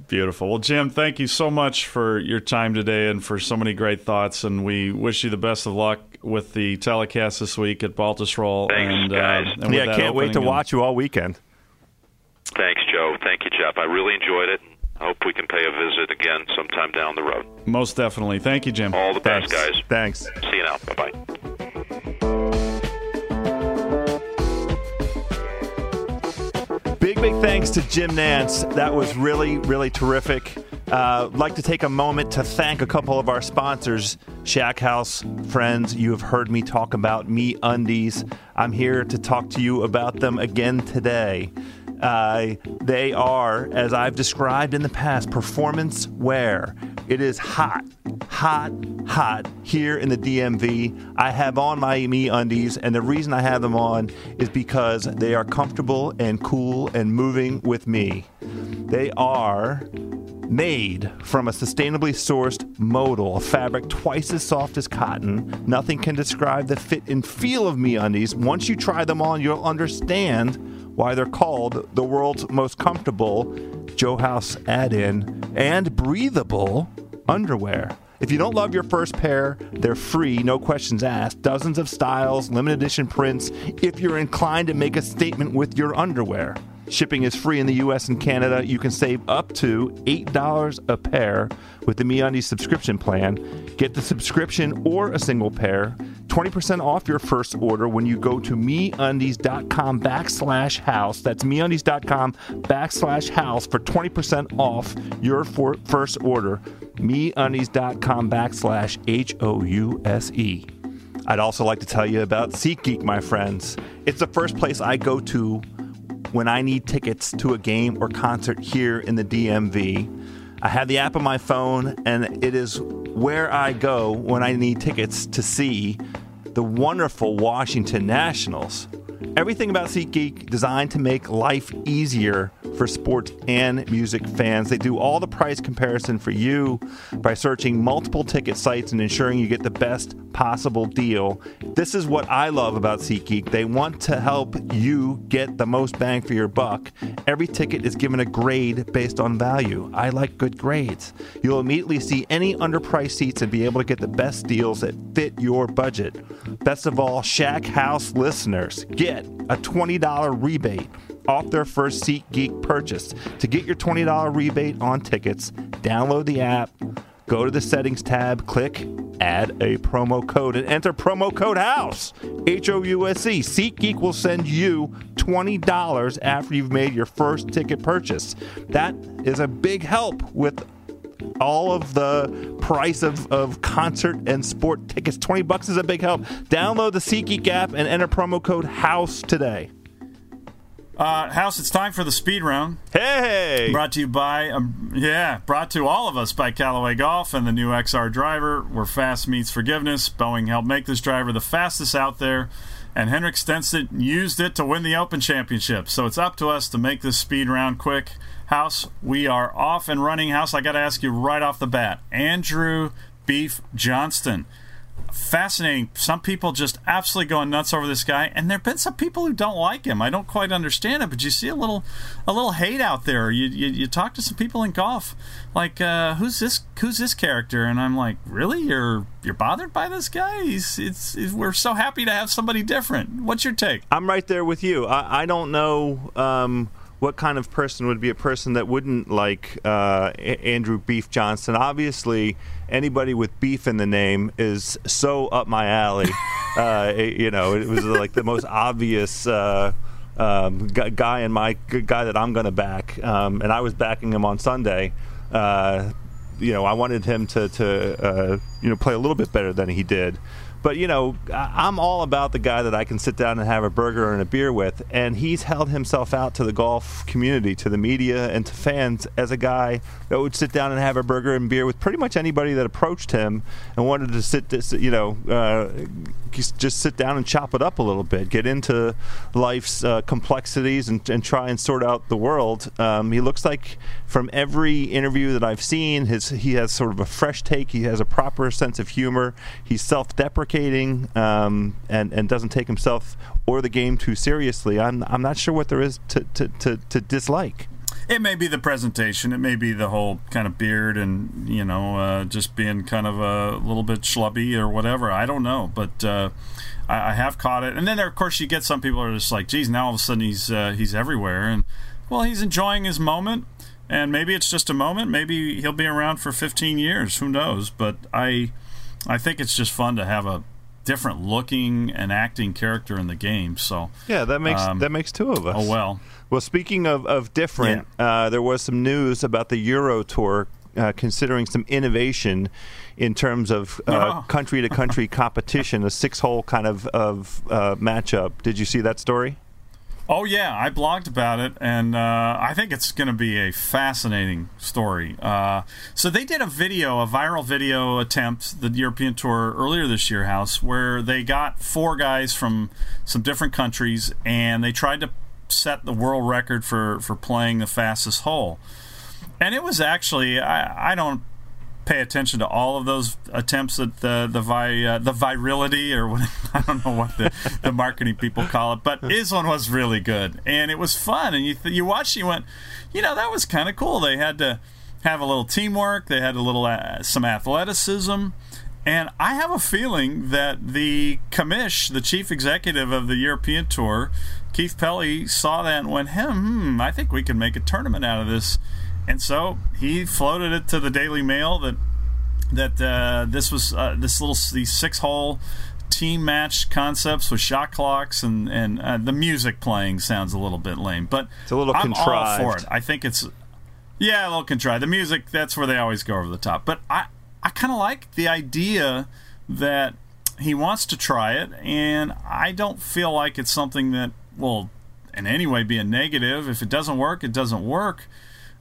Beautiful. Well, Jim, thank you so much for your time today and for so many great thoughts. And we wish you the best of luck with the telecast this week at Baltusrol. Thanks, and, guys. Uh, and Yeah, that can't wait to and- watch you all weekend. Thanks, Joe. Thank you, Geoff. I really enjoyed it. I hope we can pay a visit again sometime down the road. Most definitely. Thank you, Jim. All the best, guys. Thanks. See you now. Bye bye. Big, thanks to Jim Nantz. That was really, really terrific. Uh, like to take a moment to thank a couple of our sponsors, Shack House friends. You have heard me talk about MeUndies. I'm here to talk to you about them again today. Uh, they are, as I've described in the past, performance wear. It is hot, hot, hot here in the DMV. I have on my MeUndies, and the reason I have them on is because they are comfortable and cool and moving with me. They are made from a sustainably sourced modal, a fabric twice as soft as cotton. Nothing can describe the fit and feel of MeUndies. Once you try them on, you'll understand why they're called the world's most comfortable Joe House add in and breathable underwear. If you don't love your first pair, they're free, no questions asked. Dozens of styles, limited edition prints, if you're inclined to make a statement with your underwear. Shipping is free in the US and Canada. You can save up to $8 a pair with the MeUndies subscription plan. Get the subscription or a single pair. 20% off your first order when you go to MeUndies.com backslash house. That's MeUndies.com backslash house for 20% off your for- first order. MeUndies.com backslash H O U S E. I'd also like to tell you about SeatGeek, my friends. It's the first place I go to when I need tickets to a game or concert here in the DMV. I have the app on my phone, and it is where I go when I need tickets to see the wonderful Washington Nationals. Everything about SeatGeek designed to make life easier for sports and music fans. They do all the price comparison for you by searching multiple ticket sites and ensuring you get the best possible deal. This is what I love about SeatGeek. They want to help you get the most bang for your buck. Every ticket is given a grade based on value. I like good grades. You'll immediately see any underpriced seats and be able to get the best deals that fit your budget. Best of all, Shack House listeners get a $20 rebate off their first SeatGeek purchase. To get your $20 rebate on tickets, download the app, go to the settings tab, click add a promo code, and enter promo code HOUSE, H O U S E. SeatGeek will send you $20 after you've made your first ticket purchase. That is a big help with all of the price of, of concert and sport tickets. 20 bucks is a big help. Download the SeatGeek app and enter promo code HOUSE today. Uh, House, it's time for the speed round. Hey! Brought to you by, um, yeah, brought to all of us by Callaway Golf and the new XR driver, where fast meets forgiveness. Boeing helped make this driver the fastest out there, and Henrik Stenson used it to win the Open Championship. So it's up to us to make this speed round quick. House, we are off and running. House, I got to ask you right off the bat Andrew Beef Johnston fascinating. Some people just absolutely going nuts over this guy, and there've been some people who don't like him. I don't quite understand it, but you see a little, a little hate out there. You you, you talk to some people in golf, like uh, who's this who's this character, and I'm like, really, you're you're bothered by this guy? He's it's, it's we're so happy to have somebody different. What's your take? I'm right there with you. I, I don't know um, what kind of person would be a person that wouldn't like uh, A- Andrew Beef Johnston. Obviously, anybody with beef in the name is so up my alley. uh, it- you know, it was like the most obvious. Uh, um, guy in my guy that I'm going to back, um, and I was backing him on Sunday. Uh, you know, I wanted him to to uh, you know play a little bit better than he did, but you know, I'm all about the guy that I can sit down and have a burger and a beer with, and he's held himself out to the golf community, to the media, and to fans as a guy that would sit down and have a burger and beer with pretty much anybody that approached him and wanted to sit, you know, uh, just just sit down and chop it up a little bit, get into life's uh, complexities, and, and try and sort out the world. Um, he looks like, from every interview that I've seen, his he has sort of a fresh take. He has a proper sense of humor. He's self-deprecating um, and and doesn't take himself or the game too seriously. I'm I'm not sure what there is to to, to, to dislike. It may be the presentation. It may be the whole kind of beard and you know uh, just being kind of a little bit schlubby or whatever. I don't know, but uh, I, have caught it. And then there, of course, you get some people are just like, "Geez, now all of a sudden he's uh, he's everywhere." And well, he's enjoying his moment, and maybe it's just a moment. Maybe he'll be around for 15 years. Who knows? But I I think it's just fun to have a different looking and acting character in the game. So Yeah, that makes Um, that makes two of us. oh well. Well, speaking of, of different, uh, there was some news about the Euro Tour uh, considering some innovation in terms of uh, country to country competition, a six hole kind of, of uh, matchup. Did you see that story? Oh yeah, I blogged about it, and uh, I think it's going to be a fascinating story. Uh, so they did a video, a viral video attempt, the European Tour earlier this year, House, where they got four guys from some different countries, and they tried to set the world record for for playing the fastest hole. And it was actually, I, I don't pay attention to all of those attempts at the the vi, uh, the virility or what I don't know what the, the marketing people call it, but his one was really good and it was fun. And you th- you watched, you went, you know, that was kind of cool. They had to have a little teamwork. They had a little uh, some athleticism. And I have a feeling that the commish, the chief executive of the European Tour, Keith Pelley, saw that and went, hmm, I think we can make a tournament out of this. And so he floated it to the Daily Mail that that uh, this was uh, this little these six hole team match concepts with shot clocks and and uh, the music playing sounds a little bit lame, but It's a little I'm all for contrived. it. I think it's yeah, a little contrived. The music that's where they always go over the top, but I I kind of like the idea that he wants to try it, and I don't feel like it's something that will in any way be a negative. If it doesn't work, it doesn't work.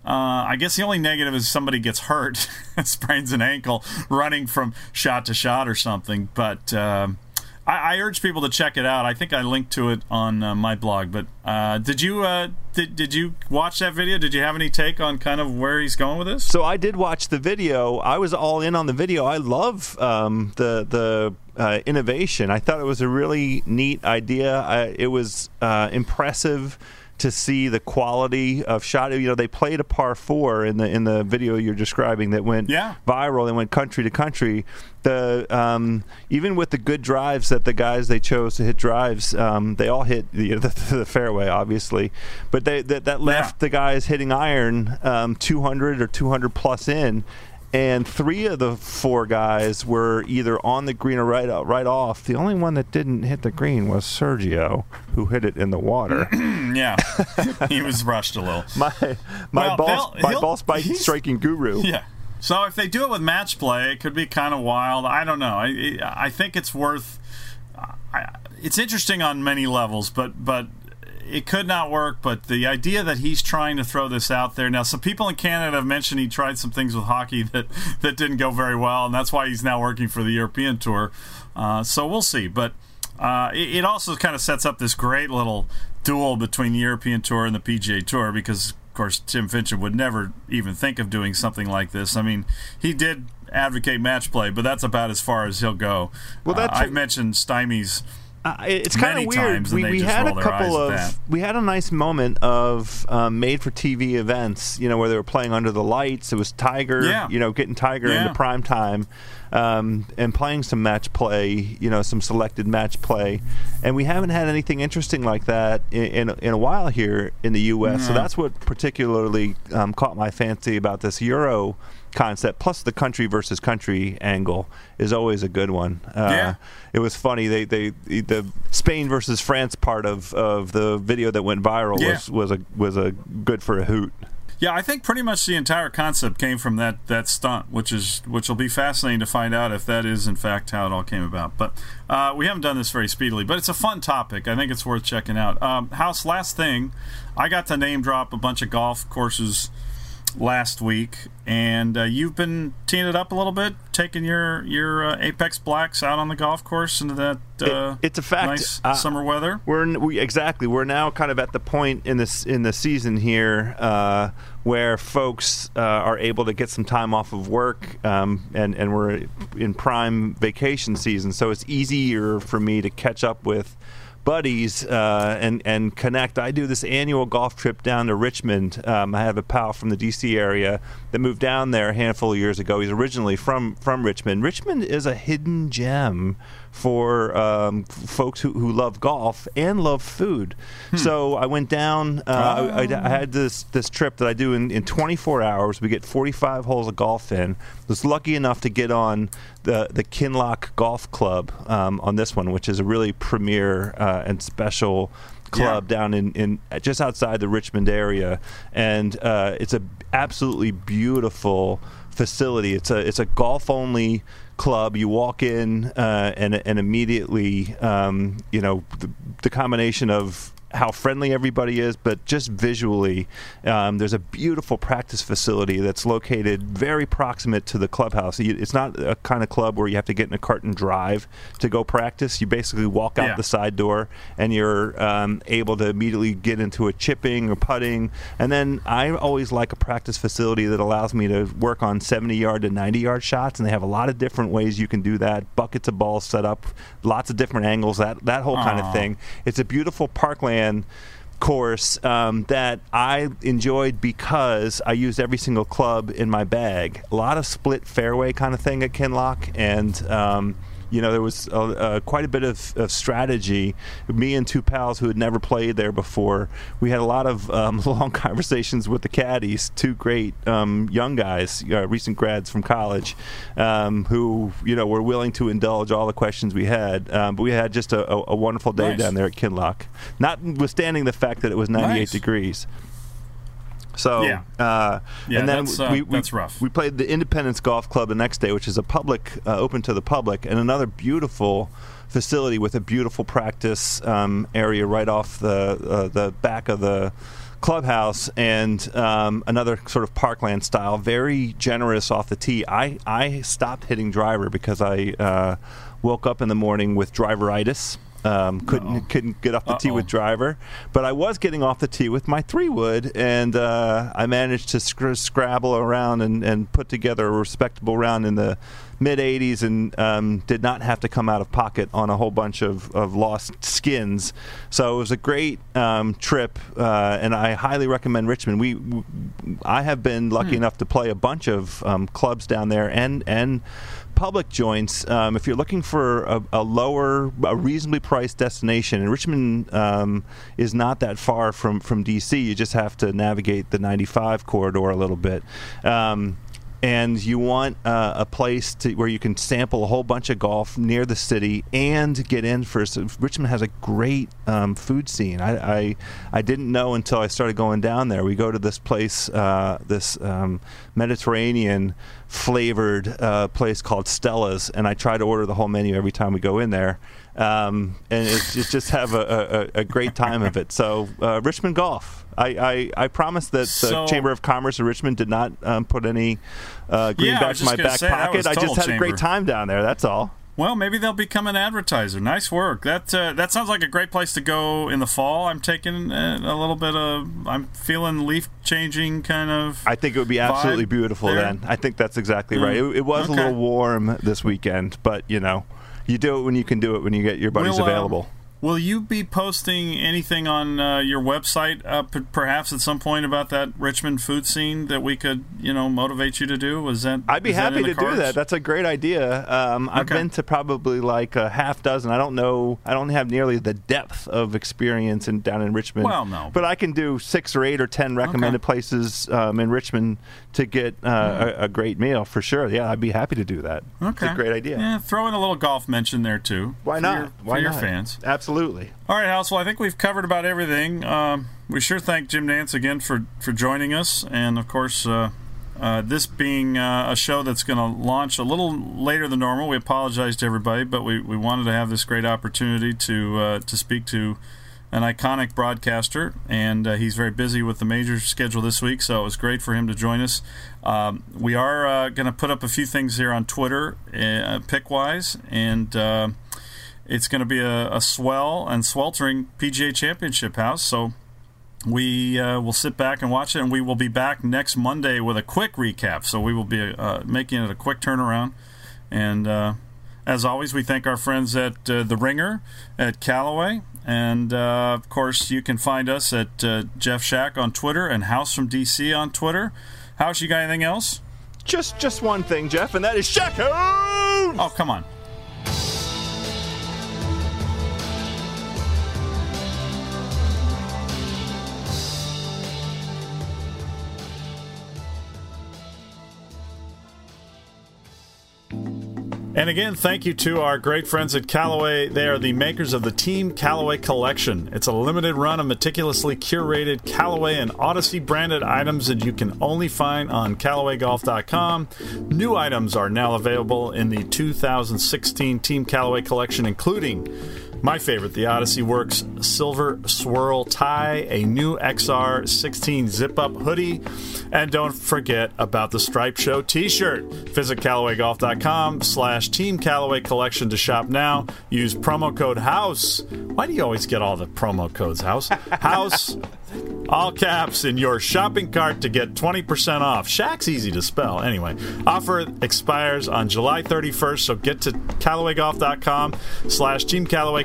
Uh, I guess the only negative is somebody gets hurt, sprains an ankle running from shot to shot or something. But um, I, I urge people to check it out. I think I linked to it on uh, my blog. But uh, did you uh, did did you watch that video? Did you have any take on kind of where he's going with this? So I did watch the video. I was all in on the video. I love um, the the uh, innovation. I thought it was a really neat idea. I, it was uh, impressive to see the quality of shot. You know, they played a par four in the in the video you're describing that went Yeah. viral. They went country to country. The um, even with the good drives that the guys they chose to hit drives, um, they all hit the, the, the fairway, obviously. But they that, that left the guys hitting iron um, 200 or 200 plus in. And three of the four guys were either on the green or right uh, right off. The only one that didn't hit the green was Sergio, who hit it in the water. yeah, he was rushed a little. my my Well, ball my ball spike striking guru. Yeah. So if they do it with match play, it could be kind of wild. I don't know. I I think it's worth. I, it's interesting on many levels, but but it could not work. But the idea that he's trying to throw this out there now, some people in Canada have mentioned he tried some things with hockey that that didn't go very well, and that's why he's now working for the European Tour. Uh, so we'll see, but. Uh, it, it also kind of sets up this great little duel between the European Tour and the PGA Tour because, of course, Tim Finchem would never even think of doing something like this. I mean, he did advocate match play, but that's about as far as he'll go. Well, that's- uh, I've mentioned stymies. Uh, it's kind of weird. We, we had a couple of we had a nice moment of um, made for TV events. You know where they were playing under the lights. It was Tiger. Yeah. You know, getting Tiger Yeah. into prime time, um, and playing some match play. You know, some selected match play, and we haven't had anything interesting like that in in, in a while here in the U.S. So that's what particularly um, caught my fancy about this Euro concept. Plus, the country versus country angle is always a good one. Uh, Yeah. it was funny. They they the Spain versus France part of, of the video that went viral Yeah. was was a was a good for a hoot. Yeah, I think pretty much the entire concept came from that that stunt, which is which will be fascinating to find out if that is in fact how it all came about. But uh, we haven't done this very speedily, but it's a fun topic. I think it's worth checking out. Um, House, last thing, I got to name drop a bunch of golf courses last week, and uh, you've been teeing it up a little bit, taking your your uh, Apex Blacks out on the golf course into that uh, it, it's a fact. nice Uh, summer weather. We're we, exactly. We're now kind of at the point in this in the season here uh, where folks uh, are able to get some time off of work, um, and and we're in prime vacation season. So it's easier for me to catch up with buddies uh, and and connect. I do this annual golf trip down to Richmond. Um, I have a pal from the D.C. area that moved down there a handful of years ago. He's originally from from Richmond. Richmond is a hidden gem for um, folks who, who love golf and love food. So I went down. Uh, I, I- I had this this trip that I do in, in 24 hours. We get 45 holes of golf in. Was lucky enough to get on the the Kinloch Golf Club um, on this one, which is a really premier uh, and special club down in, in just outside the Richmond area, and uh, it's a absolutely beautiful facility. It's a it's a golf only club. You walk in uh, and and immediately um, you know the, the combination of how friendly everybody is, but just visually, um, there's a beautiful practice facility that's located very proximate to the clubhouse. It's not a kind of club where you have to get in a cart and drive to go practice. You basically walk out Yeah. the side door and you're um, able to immediately get into a chipping or putting. And then I always like a practice facility that allows me to work on 70 yard to 90 yard shots, and they have a lot of different ways you can do that. Buckets of balls set up, lots of different angles, that that whole kind of thing. It's a beautiful parkland course um, that I enjoyed because I used every single club in my bag. A lot of split fairway kind of thing at Kinloch, and um, you know there was uh, uh, quite a bit of, of strategy. Me and two pals who had never played there before, we had a lot of um, long conversations with the caddies. Two great um, young guys, uh, recent grads from college, um, who you know were willing to indulge all the questions we had. Um, but we had just a, a, a wonderful day Nice. down there at Kinloch, notwithstanding the fact that it was 98 Nice. degrees. So, Yeah. uh, Yeah, and then that's, uh, we, we, that's rough. We played the Independence Golf Club the next day, which is a public, uh, open to the public, and another beautiful facility with a beautiful practice um, area right off the uh, the back of the clubhouse and um, another sort of parkland style, very generous off the tee. I, I stopped hitting driver because I uh, woke up in the morning with driveritis. Um, couldn't couldn't get off the tee Uh-oh. with driver, but I was getting off the tee with my three wood, and uh, I managed to scr- scrabble around and, and put together a respectable round in the mid 80s, and um, did not have to come out of pocket on a whole bunch of, of lost skins. So it was a great um, trip, uh, and I highly recommend Richmond. We, w I have been lucky enough to play a bunch of um, clubs down there, and and public joints. Um, if you're looking for a, a lower, a reasonably priced destination, and Richmond um, is not that far from from DC. You just have to navigate the 95 corridor a little bit. Um, and you want uh, a place to, where you can sample a whole bunch of golf near the city and get in for. So Richmond has a great um, food scene. I, I I didn't know until I started going down there. We go to this place, uh, this um, Mediterranean flavored uh, place called Stella's, and I try to order the whole menu every time we go in there. Um, and it's, just have a, a, a great time of it. So uh, Richmond Golf. I, I, I promise that the Chamber of Commerce of Richmond did not um, put any uh, greenbacks was in my back say, pocket. I just had a great time down there. That's all. Well, maybe they'll become an advertiser. Nice work. That uh, that sounds like a great place to go in the fall. I'm taking uh, a little bit of. I'm feeling leaf changing kind of. I think it would be absolutely beautiful there? then. I think that's exactly Mm, right. It, it was a little warm this weekend, but you know, you do it when you can do it when you get your buddies Will, uh, available. Will you be posting anything on uh, your website, uh, p- perhaps at some point about that Richmond food scene that we could, you know, motivate you to do? Was that? I'd be happy to the do that. That's a great idea. Um, I've Okay. been to probably like a half dozen. I don't know. I don't have nearly the depth of experience in down in Richmond. Well, no. but I can do six or eight or ten recommended places um, in Richmond to get uh, a, a great meal for sure. Yeah, I'd be happy to do that. Okay. It's a great idea. Yeah, throw in a little golf mention there too. Why not? Your, Why for your fans. Absolutely. Absolutely. All right, House. Well, I think we've covered about everything. Um, we sure thank Jim Nantz again for, for joining us. And, of course, uh, uh, this being uh, a show that's going to launch a little later than normal, we apologize to everybody, but we, we wanted to have this great opportunity to uh, to speak to an iconic broadcaster, and uh, he's very busy with the major schedule this week, so it was great for him to join us. Um, we are uh, going to put up a few things here on Twitter, uh, pick wise, and uh, it's going to be a, a, swell and sweltering PGA Championship house. So we uh, will sit back and watch it, and we will be back next Monday with a quick recap. So we will be uh, making it a quick turnaround, and as always, we thank our friends at uh, The Ringer at Callaway. And uh, of course, you can find us at uh, Geoff Shack on Twitter and House from DC on Twitter. House, you got anything else? Just just one thing, Geoff, and that is Shack Oh, come on. And again, thank you to our great friends at Callaway. They are the makers of the Team Callaway Collection. It's a limited run of meticulously curated Callaway and Odyssey branded items that you can only find on CallawayGolf.com. New items are now available in the 2016 Team Callaway Collection, including my favorite, the Odyssey Works Silver Swirl Tie, a new XR 16 zip up hoodie, and don't forget about the Stripe Show t shirt. Visit CallawayGolf.com slash Team Callaway Collection to shop now. Use promo code HOUSE. Why do you always get all the promo codes, House? House all caps in your shopping cart to get 20% off. Shack's easy to spell. Anyway, offer expires on July 31st, so get to CallawayGolf.com slash Team Callaway